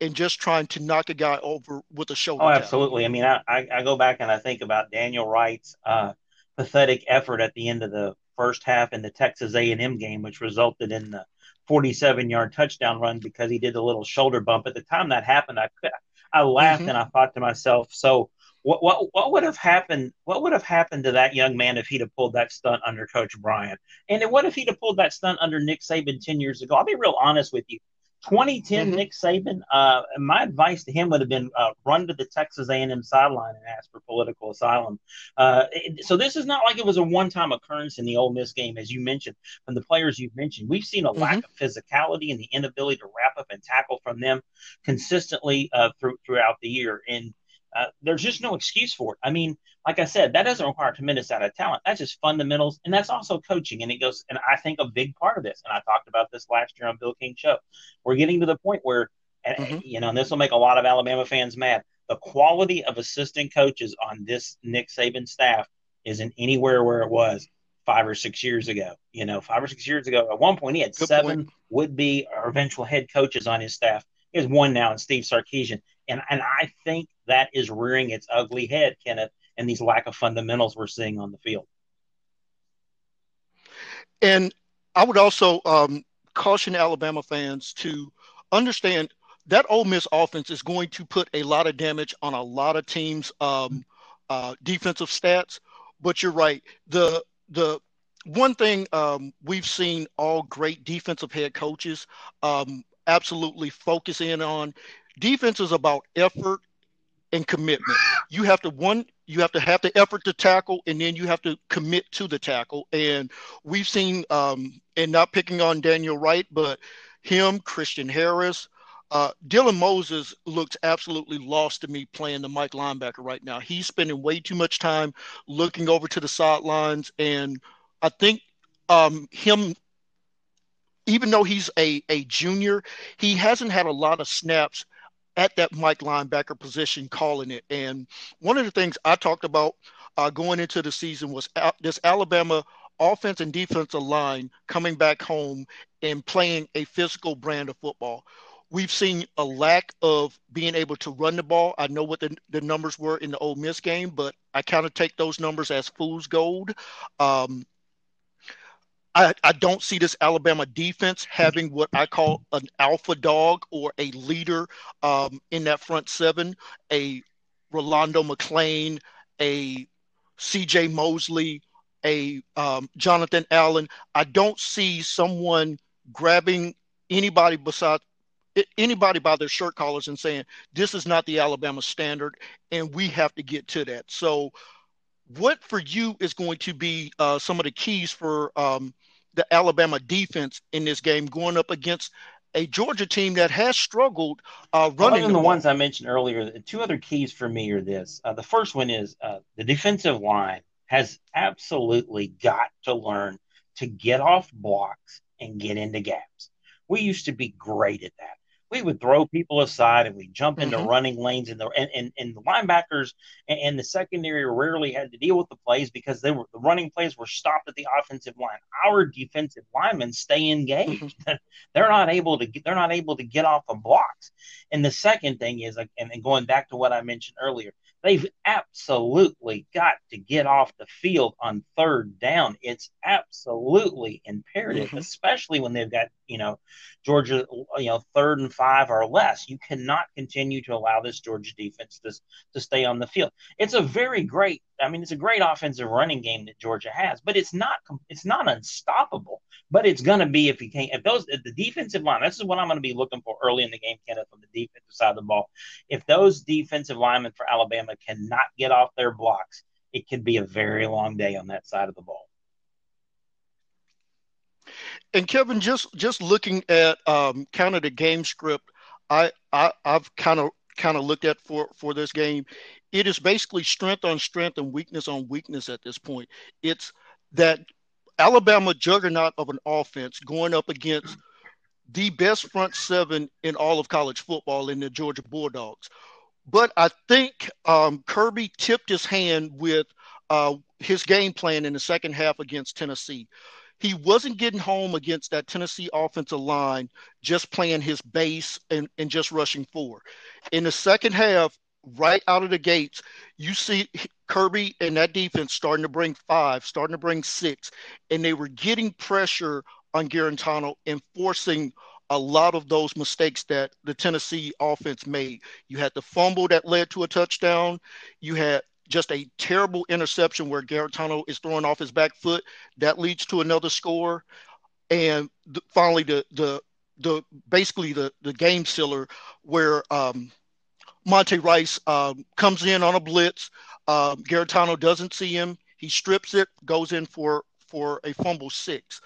and just trying to knock a guy over with a shoulder. Oh, absolutely. I mean, I, I, go back and I think about Daniel Wright's uh, pathetic effort at the end of the first half in the Texas A&M game, which resulted in the 47-yard touchdown run because he did a little shoulder bump. At the time that happened, I [LAUGHS] I laughed mm-hmm. and I thought to myself, so what what what would have happened? What would have happened to that young man if he'd have pulled that stunt under Coach Bryant? And what if he'd have pulled that stunt under Nick Saban ten years ago? I'll be real honest with you. 2010 mm-hmm. Nick Saban. Uh, my advice to him would have been uh, run to the Texas A&M sideline and ask for political asylum. Uh, it, so this is not like it was a one-time occurrence in the Ole Miss game, as you mentioned from the players you've mentioned. We've seen a mm-hmm. lack of physicality and the inability to wrap up and tackle from them consistently uh, through, throughout the year. And uh, there's just no excuse for it. I mean, like I said, that doesn't require a tremendous amount of talent. That's just fundamentals, and that's also coaching. And it goes, and I think a big part of this, and I talked about this last year on Bill King Show. We're getting to the point where, mm-hmm. you know, and this will make a lot of Alabama fans mad. The quality of assistant coaches on this Nick Saban staff isn't anywhere where it was five or six years ago. You know, five or six years ago, at one point he had Good seven would be or eventual head coaches on his staff. He has one now, and Steve Sarkisian. And and I think that is rearing its ugly head, Kenneth, and these lack of fundamentals we're seeing on the field. And I would also um, caution Alabama fans to understand that Ole Miss offense is going to put a lot of damage on a lot of teams' um, uh, defensive stats. But you're right. The the one thing um, we've seen all great defensive head coaches um, absolutely focus in on defense is about effort and commitment. You have to one you have to have the effort to tackle and then you have to commit to the tackle. And we've seen um, and not picking on daniel wright but him christian harris uh, dylan moses looks absolutely lost to me playing the mike linebacker right now. He's spending way too much time looking over to the sidelines and i think um, him even though he's a, a junior he hasn't had a lot of snaps at that Mike linebacker position calling it. And one of the things I talked about uh, going into the season was this Alabama offense and defensive line coming back home and playing a physical brand of football. We've seen a lack of being able to run the ball. I know what the, the numbers were in the Ole Miss game, but I kind of take those numbers as fool's gold. Um, I, I don't see this Alabama defense having what I call an alpha dog or a leader um, in that front seven, a Rolando McClain, a CJ Mosley, a um, Jonathan Allen. I don't see someone grabbing anybody besides anybody by their shirt collars and saying this is not the Alabama standard and we have to get to that. So what for you is going to be uh, some of the keys for um, the Alabama defense in this game going up against a Georgia team that has struggled uh, running. Other than the, the ones I mentioned earlier, the two other keys for me are this. Uh, the first one is uh, the defensive line has absolutely got to learn to get off blocks and get into gaps. We used to be great at that we would throw people aside and we jump into mm-hmm. running lanes and the and, and, and the linebackers and, and, the secondary rarely had to deal with the plays because they were the running plays were stopped at the offensive line. Our defensive linemen stay engaged. Mm-hmm. [LAUGHS] they're not able to get they're not able to get off the blocks. And the second thing is and, and going back to what I mentioned earlier, They've absolutely got to get off the field on third down. It's absolutely imperative, mm-hmm. especially when they've got, you know, Georgia, you know, third and five or less. You cannot continue to allow this Georgia defense to, to stay on the field. It's a very great, I mean, it's a great offensive running game that Georgia has, but it's not, it's not unstoppable. But it's going to be if you can't, if those, if the defensive line, this is what I'm going to be looking for early in the game, Kenneth, on the defensive side of the ball. If those defensive linemen for Alabama cannot get off their blocks, it could be a very long day on that side of the ball. And Kevin, just just looking at um, kind of the game script, I, I I've kind of kind of looked at for for this game. It is basically strength on strength and weakness on weakness at this point. It's that Alabama juggernaut of an offense going up against the best front seven in all of college football in the Georgia Bulldogs. But I think um, Kirby tipped his hand with uh, his game plan in the second half against Tennessee. He wasn't getting home against that Tennessee offensive line, just playing his base and, and just rushing forward. In the second half, right out of the gates, you see Kirby and that defense starting to bring five, starting to bring six, and they were getting pressure on Guarantano and forcing a lot of those mistakes that the Tennessee offense made. You had the fumble that led to a touchdown. You had just a terrible interception where Guarantano is throwing off his back foot that leads to another score, and the, finally the the the basically the the game sealer where um, Monty Rice um, comes in on a blitz. Um, Guarantano doesn't see him. He strips it, goes in for for a fumble six.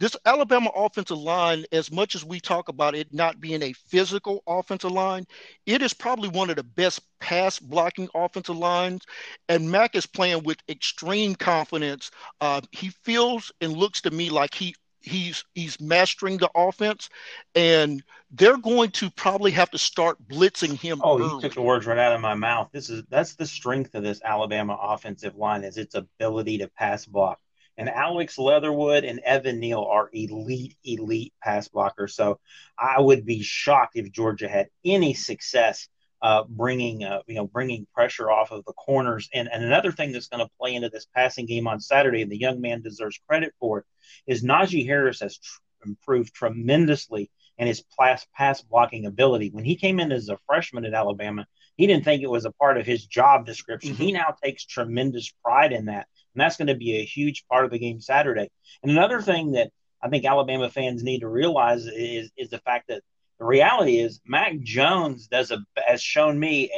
This Alabama offensive line, as much as we talk about it not being a physical offensive line, it is probably one of the best pass blocking offensive lines. And Mac is playing with extreme confidence. Uh, he feels and looks to me like he he's he's mastering the offense, and they're going to probably have to start blitzing him. Oh, early. you took the words right out of my mouth. This is that's the strength of this Alabama offensive line is its ability to pass block. And Alex Leatherwood and Evan Neal are elite, elite pass blockers. So I would be shocked if Georgia had any success uh, bringing uh, you know bringing pressure off of the corners. And, and another thing that's going to play into this passing game on Saturday, and the young man deserves credit for it, is Najee Harris has tr- improved tremendously in his pass pass blocking ability. When he came in as a freshman at Alabama, he didn't think it was a part of his job description. Mm-hmm. He now takes tremendous pride in that, and that's going to be a huge part of the game Saturday. And another thing that I think Alabama fans need to realize is is the fact that the reality is, Mac Jones does a has shown me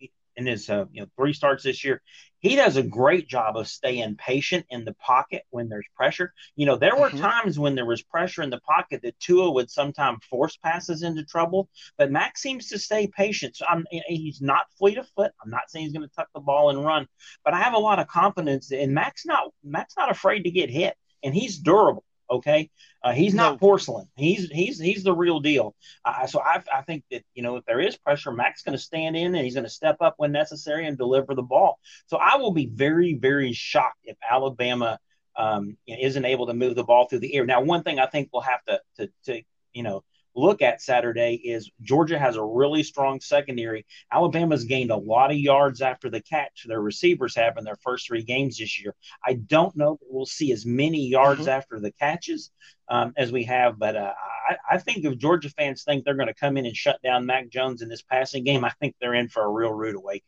in, in his uh, you know three starts this year. He does a great job of staying patient in the pocket when there's pressure. You know, there were mm-hmm. times when there was pressure in the pocket that Tua would sometimes force passes into trouble, but Mac seems to stay patient. So I'm, he's not fleet of foot. I'm not saying he's going to tuck the ball and run, but I have a lot of confidence. in Mac's not Mac's not afraid to get hit, and he's durable. Okay, uh, he's not porcelain. He's he's he's the real deal. Uh, so I, I think that you know if there is pressure, Mac's going to stand in and he's going to step up when necessary and deliver the ball. So I will be very very shocked if Alabama um, isn't able to move the ball through the air. Now, one thing I think we'll have to to, to you know look at Saturday is Georgia has a really strong secondary. Alabama's gained a lot of yards after the catch. Their receivers have in their first three games this year. I don't know that we'll see as many yards mm-hmm. after the catches um, as we have, but uh, I, I, think if Georgia fans think they're going to come in and shut down Mac Jones in this passing game, I think they're in for a real rude awakening.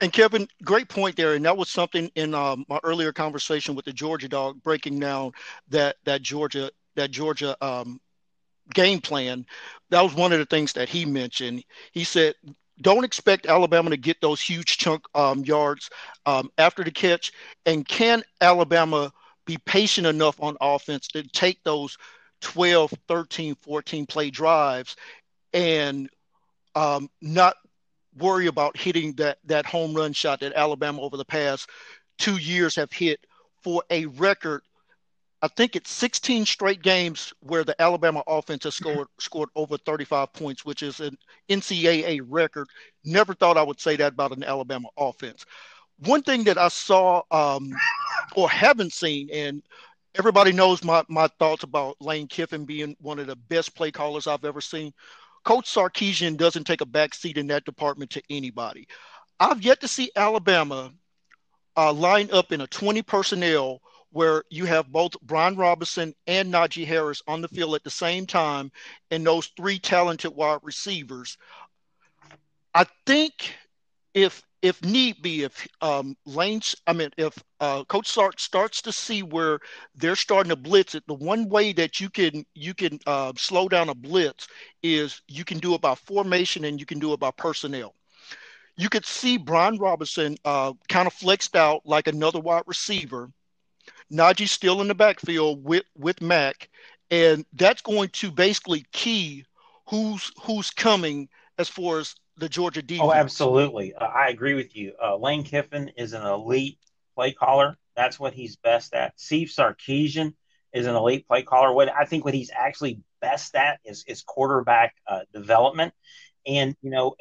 And Kevin, great point there, and that was something in um, my earlier conversation with the Georgia Dawg, breaking down that that Georgia that Georgia um, game plan, that was one of the things that he mentioned. He said, don't expect Alabama to get those huge chunk um, yards um, after the catch. And can Alabama be patient enough on offense to take those 12, 13, 14 play drives and um, not worry about hitting that that home run shot that Alabama over the past two years have hit for a record. I think it's 16 straight games where the Alabama offense has scored scored over 35 points, which is an NCAA record. Never thought I would say that about an Alabama offense. One thing that I saw um, or haven't seen, and everybody knows my, my thoughts about Lane Kiffin being one of the best play callers I've ever seen. Coach Sarkisian doesn't take a back seat in that department to anybody. I've yet to see Alabama uh, line up in a 20 personnel where you have both Brian Robinson and Najee Harris on the field at the same time and those three talented wide receivers. I think if if need be, if um, Lane's, I mean, if uh, Coach Sark starts to see where they're starting to blitz it, the one way that you can you can uh, slow down a blitz is you can do it by formation and you can do it by personnel. You could see Brian Robinson uh, kind of flexed out like another wide receiver. Najee still in the backfield with with Mac, and that's going to basically key who's who's coming as far as the Georgia defense. Oh, absolutely. Uh, I agree with you. Uh, Lane Kiffin is an elite play caller. That's what he's best at. Steve Sarkisian is an elite play caller. What I think what he's actually best at is is quarterback uh, development. And you know,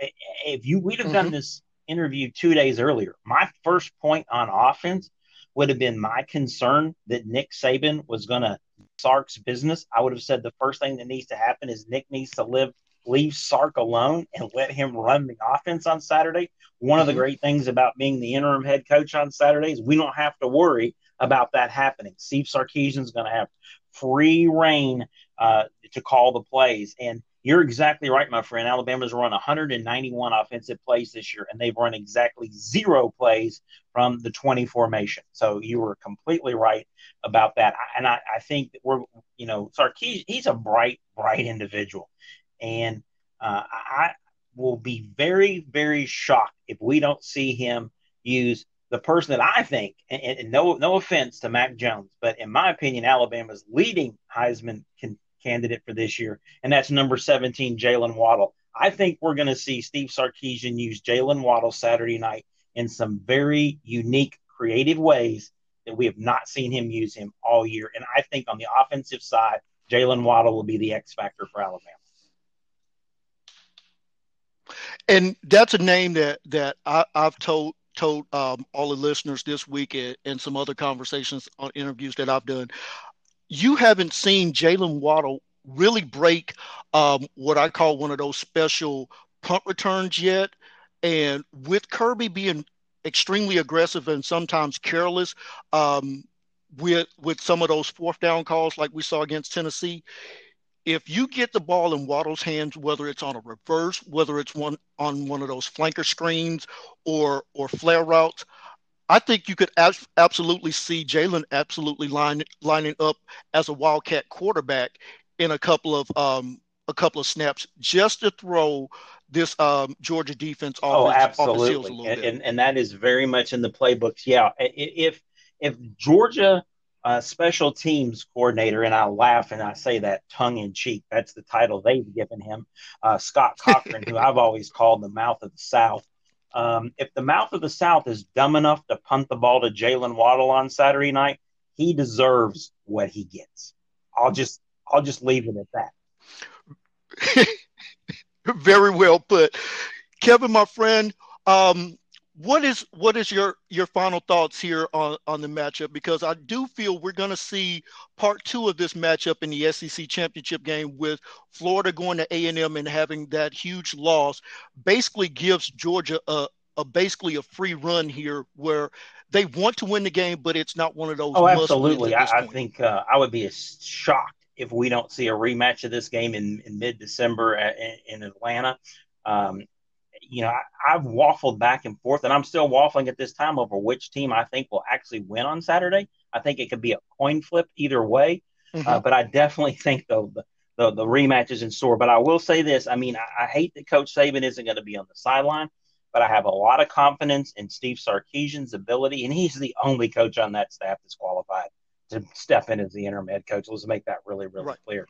if you we'd have mm-hmm. done this interview two days earlier, my first point on offense would have been my concern that Nick Saban was going to Sark's business. I would have said the first thing that needs to happen is Nick needs to live leave Sark alone and let him run the offense on Saturday. One of the mm-hmm. great things about being the interim head coach on Saturdays, we don't have to worry about that happening. Steve Sarkisian is going to have free reign uh, to call the plays. And you're exactly right, my friend. Alabama's run 191 offensive plays this year, and they've run exactly zero plays from the 20 formation. So you were completely right about that. And I, I think that we're, you know, Sarkisian, he's a bright, bright individual. And uh, I will be very, very shocked if we don't see him use the person that I think, and, and no, no offense to Mac Jones, but in my opinion, Alabama's leading Heisman can, candidate for this year, and that's number 17, Jaylen Waddle. I think we're going to see Steve Sarkisian use Jaylen Waddle Saturday night in some very unique, creative ways that we have not seen him use him all year. And I think on the offensive side, Jaylen Waddle will be the X factor for Alabama and that's a name that that I, have told told um, all the listeners this week and some other conversations on interviews that I've done. You haven't seen Jaylen Waddle really break um, what I call one of those special punt returns yet. And with Kirby being extremely aggressive and sometimes careless um, with with some of those fourth down calls like we saw against Tennessee, if you get the ball in Waddle's hands, whether it's on a reverse, whether it's one on one of those flanker screens or or flare routes, I think you could ab- absolutely see Jaylen absolutely line, lining up as a Wildcat quarterback in a couple of um, a couple of snaps just to throw this um, Georgia defense off, oh, absolutely. and, and, and that is very much in the playbooks. Yeah, if if Georgia uh, special teams coordinator, and I laugh and I say that tongue in cheek. That's the title they've given him, uh, Scott [LAUGHS] Cochran, who I've always called the mouth of the South. Um, if the mouth of the South is dumb enough to punt the ball to Jaylen Waddle on Saturday night, he deserves what he gets. I'll just I'll just leave it at that. [LAUGHS] Very well put, Kevin, my friend. Um, what is what is your your final thoughts here on on the matchup? Because i do feel we're going to see part two of this matchup in the sec championship game with florida going to a&m and having that huge loss basically gives georgia a, a basically a free run here where they want to win the game but it's not one of those oh absolutely. I, I, think uh, i would be shocked if we don't see a rematch of this game in, in mid-december in, in atlanta. Um, you know, I, have waffled back and forth, and I'm still waffling at this time over which team I think will actually win on Saturday. I think it could be a coin flip either way, uh, mm-hmm. uh, but I definitely [LAUGHS] think the, the the rematch is in store. But I will say this: I mean, I, I hate that Coach Saban isn't going to be on the sideline, but I have a lot of confidence in Steve Sarkisian's ability, and he's the only coach on that staff that's qualified to step in as the interim head coach. Let's make that really, really Right. clear.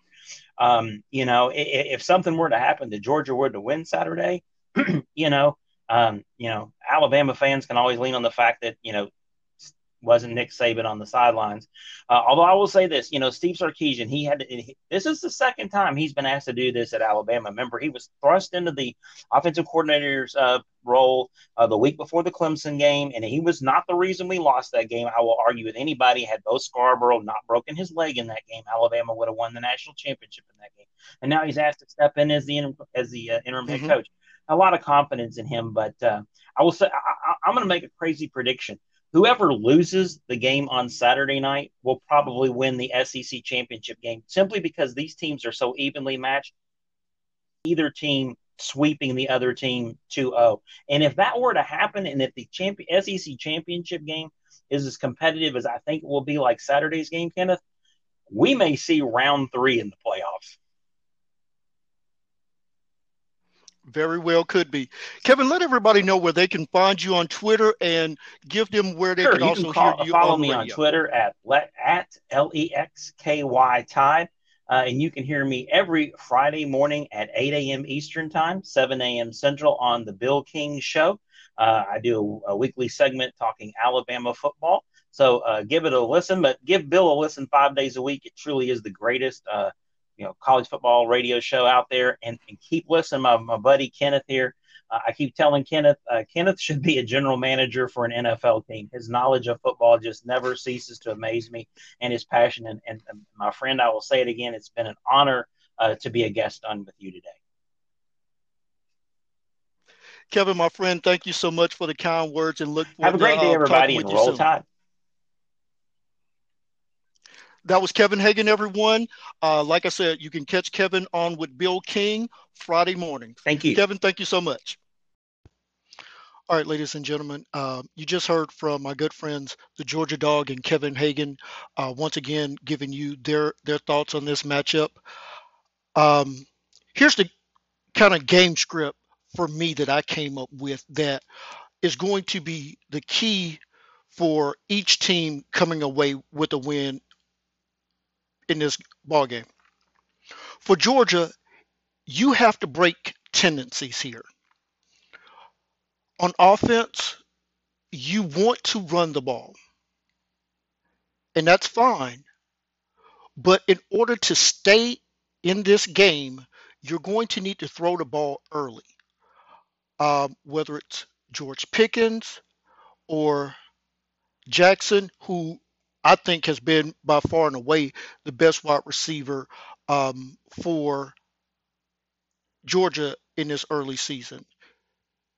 Um, you know, i- i- if something were to happen to Georgia were to win Saturday, [CLEARS THROAT] you know, um, you know, Alabama fans can always lean on the fact that you know wasn't Nick Saban on the sidelines. Uh, although I will say this, you know, Steve Sarkisian, he had to, he- this is the second time he's been asked to do this at Alabama. Remember, he was thrust into the offensive coordinator's uh, role uh, the week before the Clemson game, and he was not the reason we lost that game. I will argue with anybody had Bo Scarborough not broken his leg in that game, Alabama would have won the national championship in that game. And now he's asked to step in as the interim, as the uh, interim head coach. A lot of confidence in him, but uh, I will say I, I'm going to make a crazy prediction whoever loses the game on Saturday night will probably win the SEC championship game simply because these teams are so evenly matched. Either team sweeping the other team 2-0. And if that were to happen and if the champion, SEC championship game is as competitive as I think it will be like Saturday's game, Kenneth, we may see round 3 in the playoffs. Very well could be. Kevin, let everybody know where they can find you on Twitter and give them where they Sure, can you also can call, hear you follow on me on. Twitter at let at l e x k y Tide, uh, and you can hear me every Friday morning at 8 a.m. Eastern Time, 7 a.m. Central on the Bill King Show. Uh, I do a, a weekly segment talking Alabama football, so uh, give it a listen. But give Bill a listen five days a week. It truly is the greatest, uh, you know, college football radio show out there. And, and keep listening, my, my buddy Kenneth here. Uh, I keep telling Kenneth, uh, [LAUGHS] Kenneth should be a general manager for an NFL team. His knowledge of football just never ceases to amaze me, and his passion. And, and, and my friend, I will say it again, it's been an honor uh, to be a guest on with you today. Kevin, my friend, thank you so much for the kind words and look forward Have a great to, day, uh, everybody, and roll soon. tide. That was Kevin Hagan, everyone. Uh, like I said, you can catch Kevin on with Bill King Friday morning. Thank you. Kevin, thank you so much. All right, ladies and gentlemen, uh, you just heard from my good friends, the Georgia Dawg and Kevin Hagan, uh, once again giving you their their thoughts on this matchup. Um, here's the kind of game script for me that I came up with that is going to be the key for each team coming away with a win in this ball game. For Georgia, you have to break tendencies here. On offense, you want to run the ball, and that's fine. But in order to stay in this game, you're going to need to throw the ball early. Um, whether it's George Pickens or Jackson, who I think has been by far and away the best wide receiver um, for Georgia in this early season.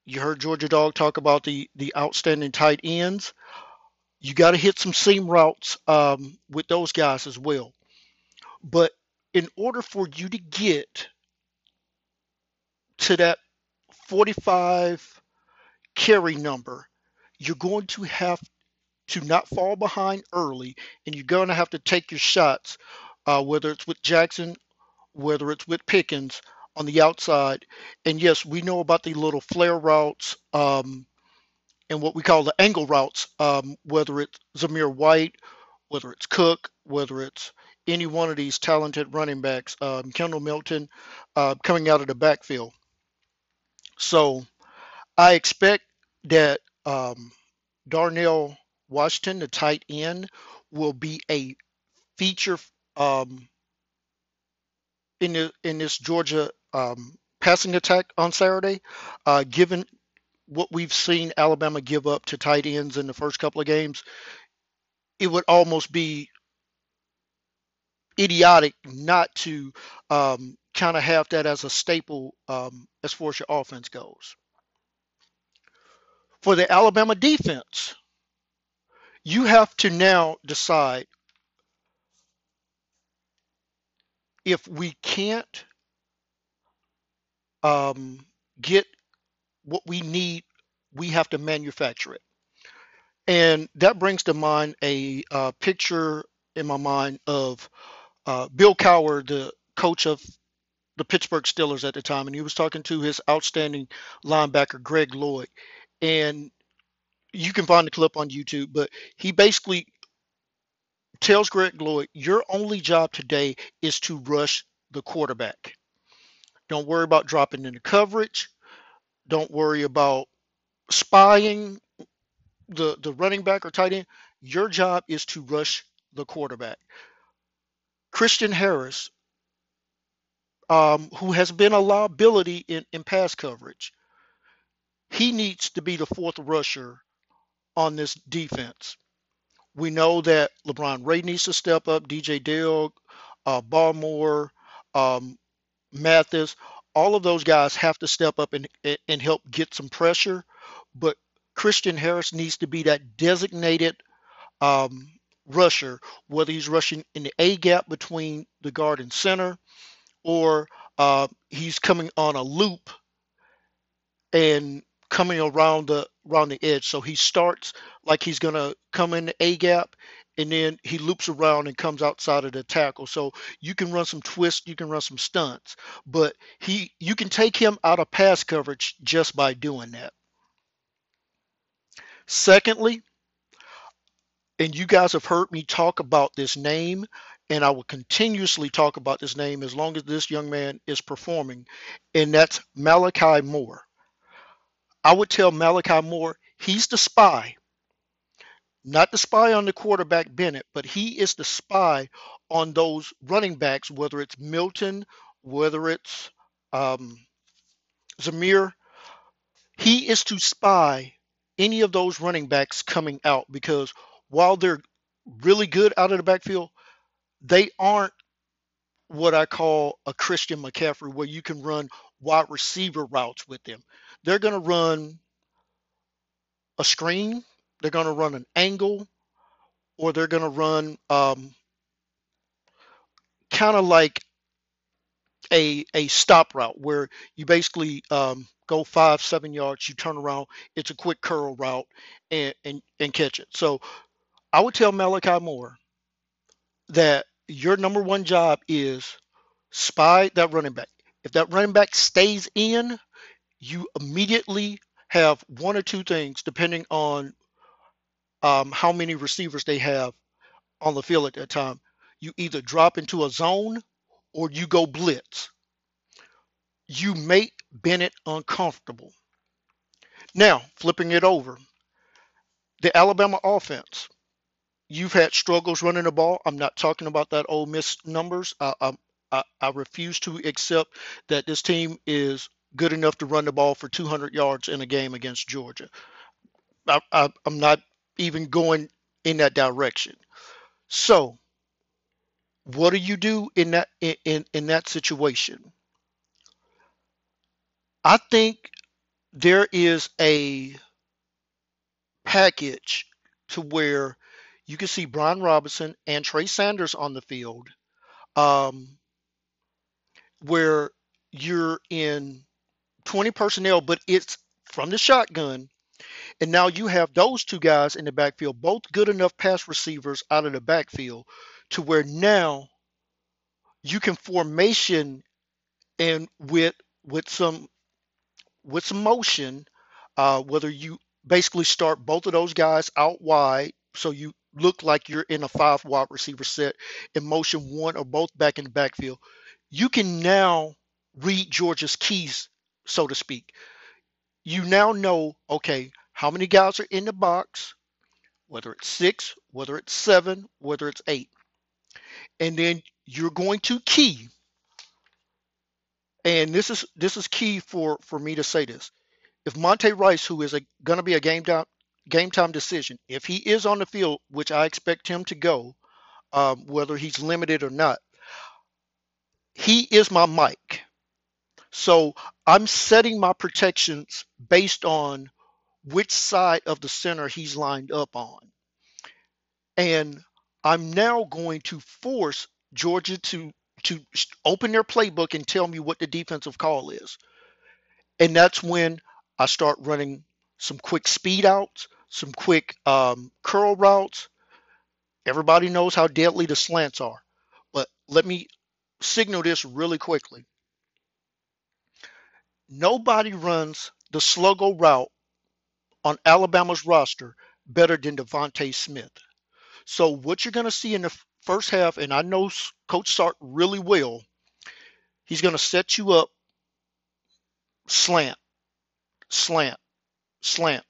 You heard Georgia Dawg talk about the the outstanding tight ends. You got to hit some seam routes um, with those guys as well. But in order for you to get to that 45 carry number, you're going to have to not fall behind early, and you're going to have to take your shots, uh, whether it's with Jackson, whether it's with Pickens on the outside. And yes, we know about the little flare routes um, and what we call the angle routes, um, whether it's Zamir White, whether it's Cook, whether it's any one of these talented running backs, um, Kendall Milton uh, coming out of the backfield. So I expect that um, Darnell Washington, the tight end, will be a feature um, in the, in this Georgia um, passing attack on Saturday. Uh, given what we've seen Alabama give up to tight ends in the first couple of games, it would almost be idiotic not to um, kind of have that as a staple um, as far as your offense goes. For the Alabama defense, you have to now decide if we can't um, get what we need, we have to manufacture it. And that brings to mind a uh, picture in my mind of uh, Bill Cowher, the coach of the Pittsburgh Steelers at the time, and he was talking to his outstanding linebacker, Greg Lloyd. And you can find the clip on YouTube, but he basically tells Greg Lloyd, your only job today is to rush the quarterback. Don't worry about dropping into coverage. Don't worry about spying the, the running back or tight end. Your job is to rush the quarterback. Christian Harris, um, who has been a liability in, in pass coverage, he needs to be the fourth rusher on this defense. We know that LaBryan Ray needs to step up, DJ Dale, uh, Barmore, um, Mathis, all of those guys have to step up and, and help get some pressure. But Christian Harris needs to be that designated um, rusher, whether he's rushing in the A gap between the guard and center, or uh, he's coming on a loop and coming around the around the edge. So he starts like he's gonna come in the A gap and then he loops around and comes outside of the tackle. So you can run some twists, you can run some stunts, but he you can take him out of pass coverage just by doing that. Secondly, and you guys have heard me talk about this name, and I will continuously talk about this name as long as this young man is performing, and that's Malachi Moore. I would tell Malachi Moore he's the spy, not the spy on the quarterback Bennett, but he is the spy on those running backs, whether it's Milton, whether it's um, Zamir. He is to spy any of those running backs coming out because while they're really good out of the backfield, they aren't what I call a Christian McCaffrey, where you can run wide receiver routes with them. They're going to run a screen, they're going to run an angle, or they're going to run um, kind of like a a stop route where you basically um, go five seven yards, you turn around, it's a quick curl route, and and, and catch it. So I would tell Malachi Moore that your number one job is spy that running back. If that running back stays in, you immediately have one or two things depending on um, how many receivers they have on the field at that time. You either drop into a zone or you go blitz. You make Bennett uncomfortable. Now, flipping it over, the Alabama offense you've had struggles running the ball. I'm not talking about that Ole Miss numbers. I, I, I refuse to accept that this team is good enough to run the ball for 200 yards in a game against Georgia. I, I, I'm not even going in that direction. So, what do you do in that in, in, in that situation? I think there is a package to where you can see Brian Robinson and Trey Sanders on the field, um, where you're in 20 personnel, but it's from the shotgun. And now you have those two guys in the backfield, both good enough pass receivers out of the backfield to where now you can formation and with with some with some motion, uh, whether you basically start both of those guys out wide, so you look like you're in a five wide receiver set in motion one or both back in the backfield, you can now read Georgia's keys, so to speak. You now know, okay, how many guys are in the box, whether it's six, whether it's seven, whether it's eight. And then you're going to key. And this is this is key for for me to say this. If Monty Rice, who is going to be a game down game time decision. If he is on the field, which I expect him to go, um, whether he's limited or not, he is my Mike. So I'm setting my protections based on which side of the center he's lined up on. And I'm now going to force Georgia to to open their playbook and tell me what the defensive call is. And that's when I start running some quick speed outs, some quick um, curl routes. Everybody knows how deadly the slants are. But let me signal this really quickly. Nobody runs the sluggo route on Alabama's roster better than DeVonta Smith. So what you're going to see in the first half, and I know Coach Sark really well, he's going to set you up slant, slant, slant.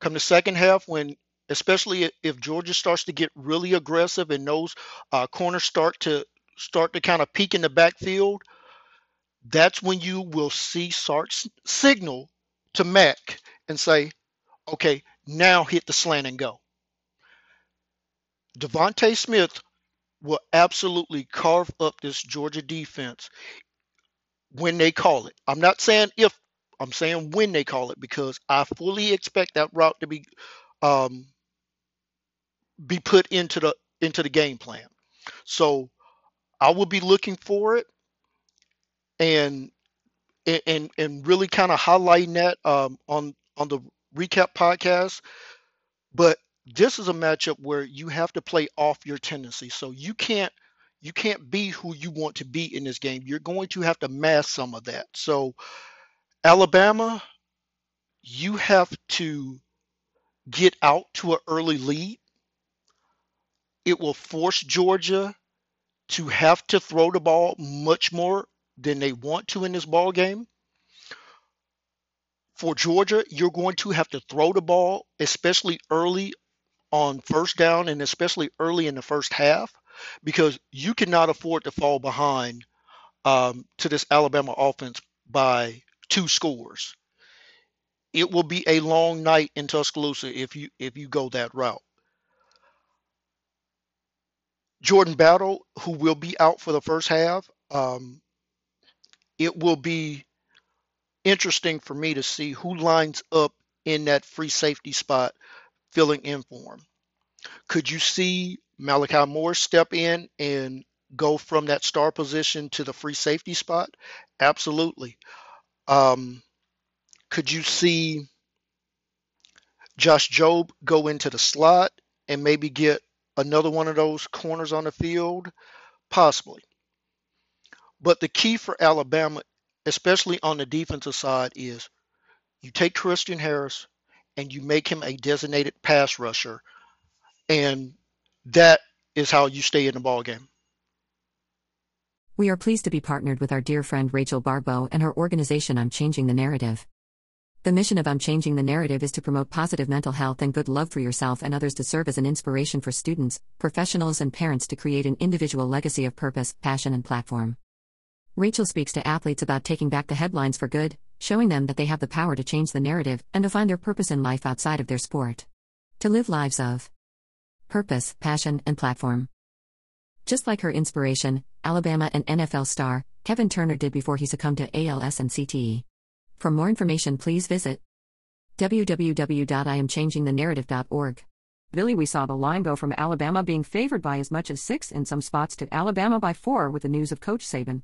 Come the second half, when especially if Georgia starts to get really aggressive and those uh, corners start to start to kind of peak in the backfield, that's when you will see Sark signal to Mac and say, okay, now hit the slant and go. DeVonta Smith will absolutely carve up this Georgia defense when they call it. I'm not saying if, I'm saying when they call it because I fully expect that route to be um, be put into the into the game plan. So I will be looking for it and and and really kind of highlighting that um, on on the recap podcast. But this is a matchup where you have to play off your tendency. So you can't you can't be who you want to be in this game. You're going to have to mask some of that. So Alabama, you have to get out to an early lead. It will force Georgia to have to throw the ball much more than they want to in this ball game. For Georgia, you're going to have to throw the ball, especially early on first down and especially early in the first half because you cannot afford to fall behind um, to this Alabama offense by two scores. It will be a long night in Tuscaloosa if you if you go that route. Jordan Battle, who will be out for the first half, um, it will be interesting for me to see who lines up in that free safety spot filling in for him. Could you see Malachi Moore step in and go from that star position to the free safety spot? Absolutely. Um, could you see Josh Jobe go into the slot and maybe get another one of those corners on the field? Possibly. But the key for Alabama, especially on the defensive side, is you take Christian Harris and you make him a designated pass rusher, and that is how you stay in the ball game. We are pleased to be partnered with our dear friend Rachel Baribeau and her organization I'm Changing the Narrative. The mission of I'm Changing the Narrative is to promote positive mental health and good love for yourself and others to serve as an inspiration for students, professionals, and parents to create an individual legacy of purpose, passion, and platform. Rachel speaks to athletes about taking back the headlines for good, showing them that they have the power to change the narrative and to find their purpose in life outside of their sport. To live lives of purpose, passion, and platform. Just like her inspiration, Alabama and NFL star, Kevin Turner did before he succumbed to ALS and CTE. For more information, please visit www.iamchangingthenarrative.org. Billy, we saw the line go from Alabama being favored by as much as six in some spots to Alabama by four with the news of Coach Saban.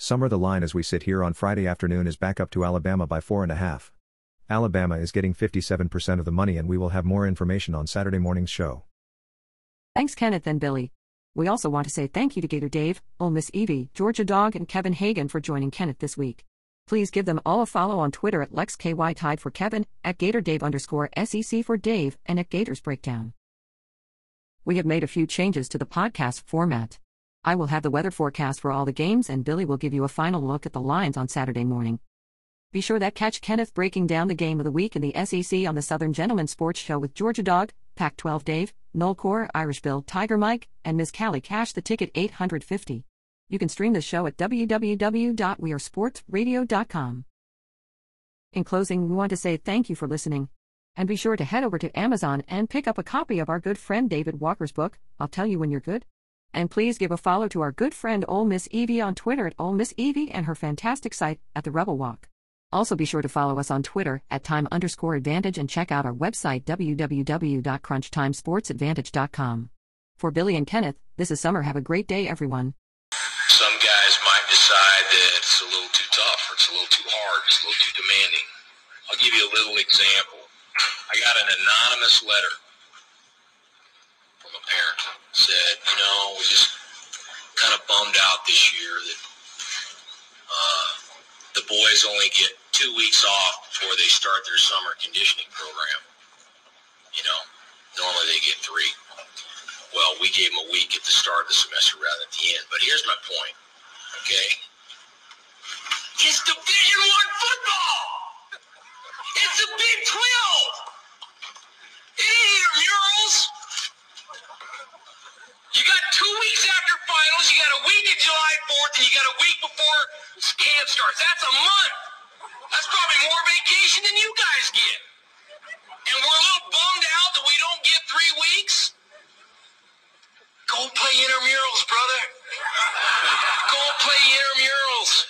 Summer the line as we sit here on Friday afternoon is back up to Alabama by four and a half. Alabama is getting 57% of the money, and we will have more information on Saturday morning's show. Thanks, Kenneth and Billy. We also want to say thank you to Gator Dave, Ole Miss Evie, Georgia Dawg, and Kevin Hagan for joining Kenneth this week. Please give them all a follow on Twitter at LexKY Tide for Kevin, at Gator Dave underscore SEC for Dave, and at Gators Breakdown. We have made a few changes to the podcast format. I will have the weather forecast for all the games, and Billy will give you a final look at the lines on Saturday morning. Be sure that catch Kenneth breaking down the game of the week in the SEC on the Southern Gentleman Sports Show with Georgia Dawg, Pac 12 Dave, Noel Core, Irish Bill, Tiger Mike, and Ms. Callie Cash the ticket 850. You can stream the show at www.wearesportsradio.com. In closing, we want to say thank you for listening. And be sure to head over to Amazon and pick up a copy of our good friend David Walker's book, I'll Tell You When You're Good. And please give a follow to our good friend Ole Miss Evie on Twitter at Ole Miss Evie and her fantastic site at The Rebel Walk. Also, be sure to follow us on Twitter at time underscore advantage and check out our website www.crunchtimesportsadvantage.com. For Billy and Kenneth, this is Summer. Have a great day, everyone. Some guys might decide that it's a little too tough or it's a little too hard, it's a little too demanding. I'll give you a little example. I got an anonymous letter from a parent said, you know, we just kind of bummed out this year that uh, the boys only get two weeks off before they start their summer conditioning program. You know, Normally they get three. Well, we gave them a week at the start of the semester rather than at the end. But here's my point, okay? It's Division One football. It's the Big 12. You got two weeks after finals. You got a week in July 4th, and you got a week before camp starts. That's a month. That's probably more vacation than you guys get. And we're a little bummed out that we don't get three weeks. Go play intramurals, brother. Go play intramurals.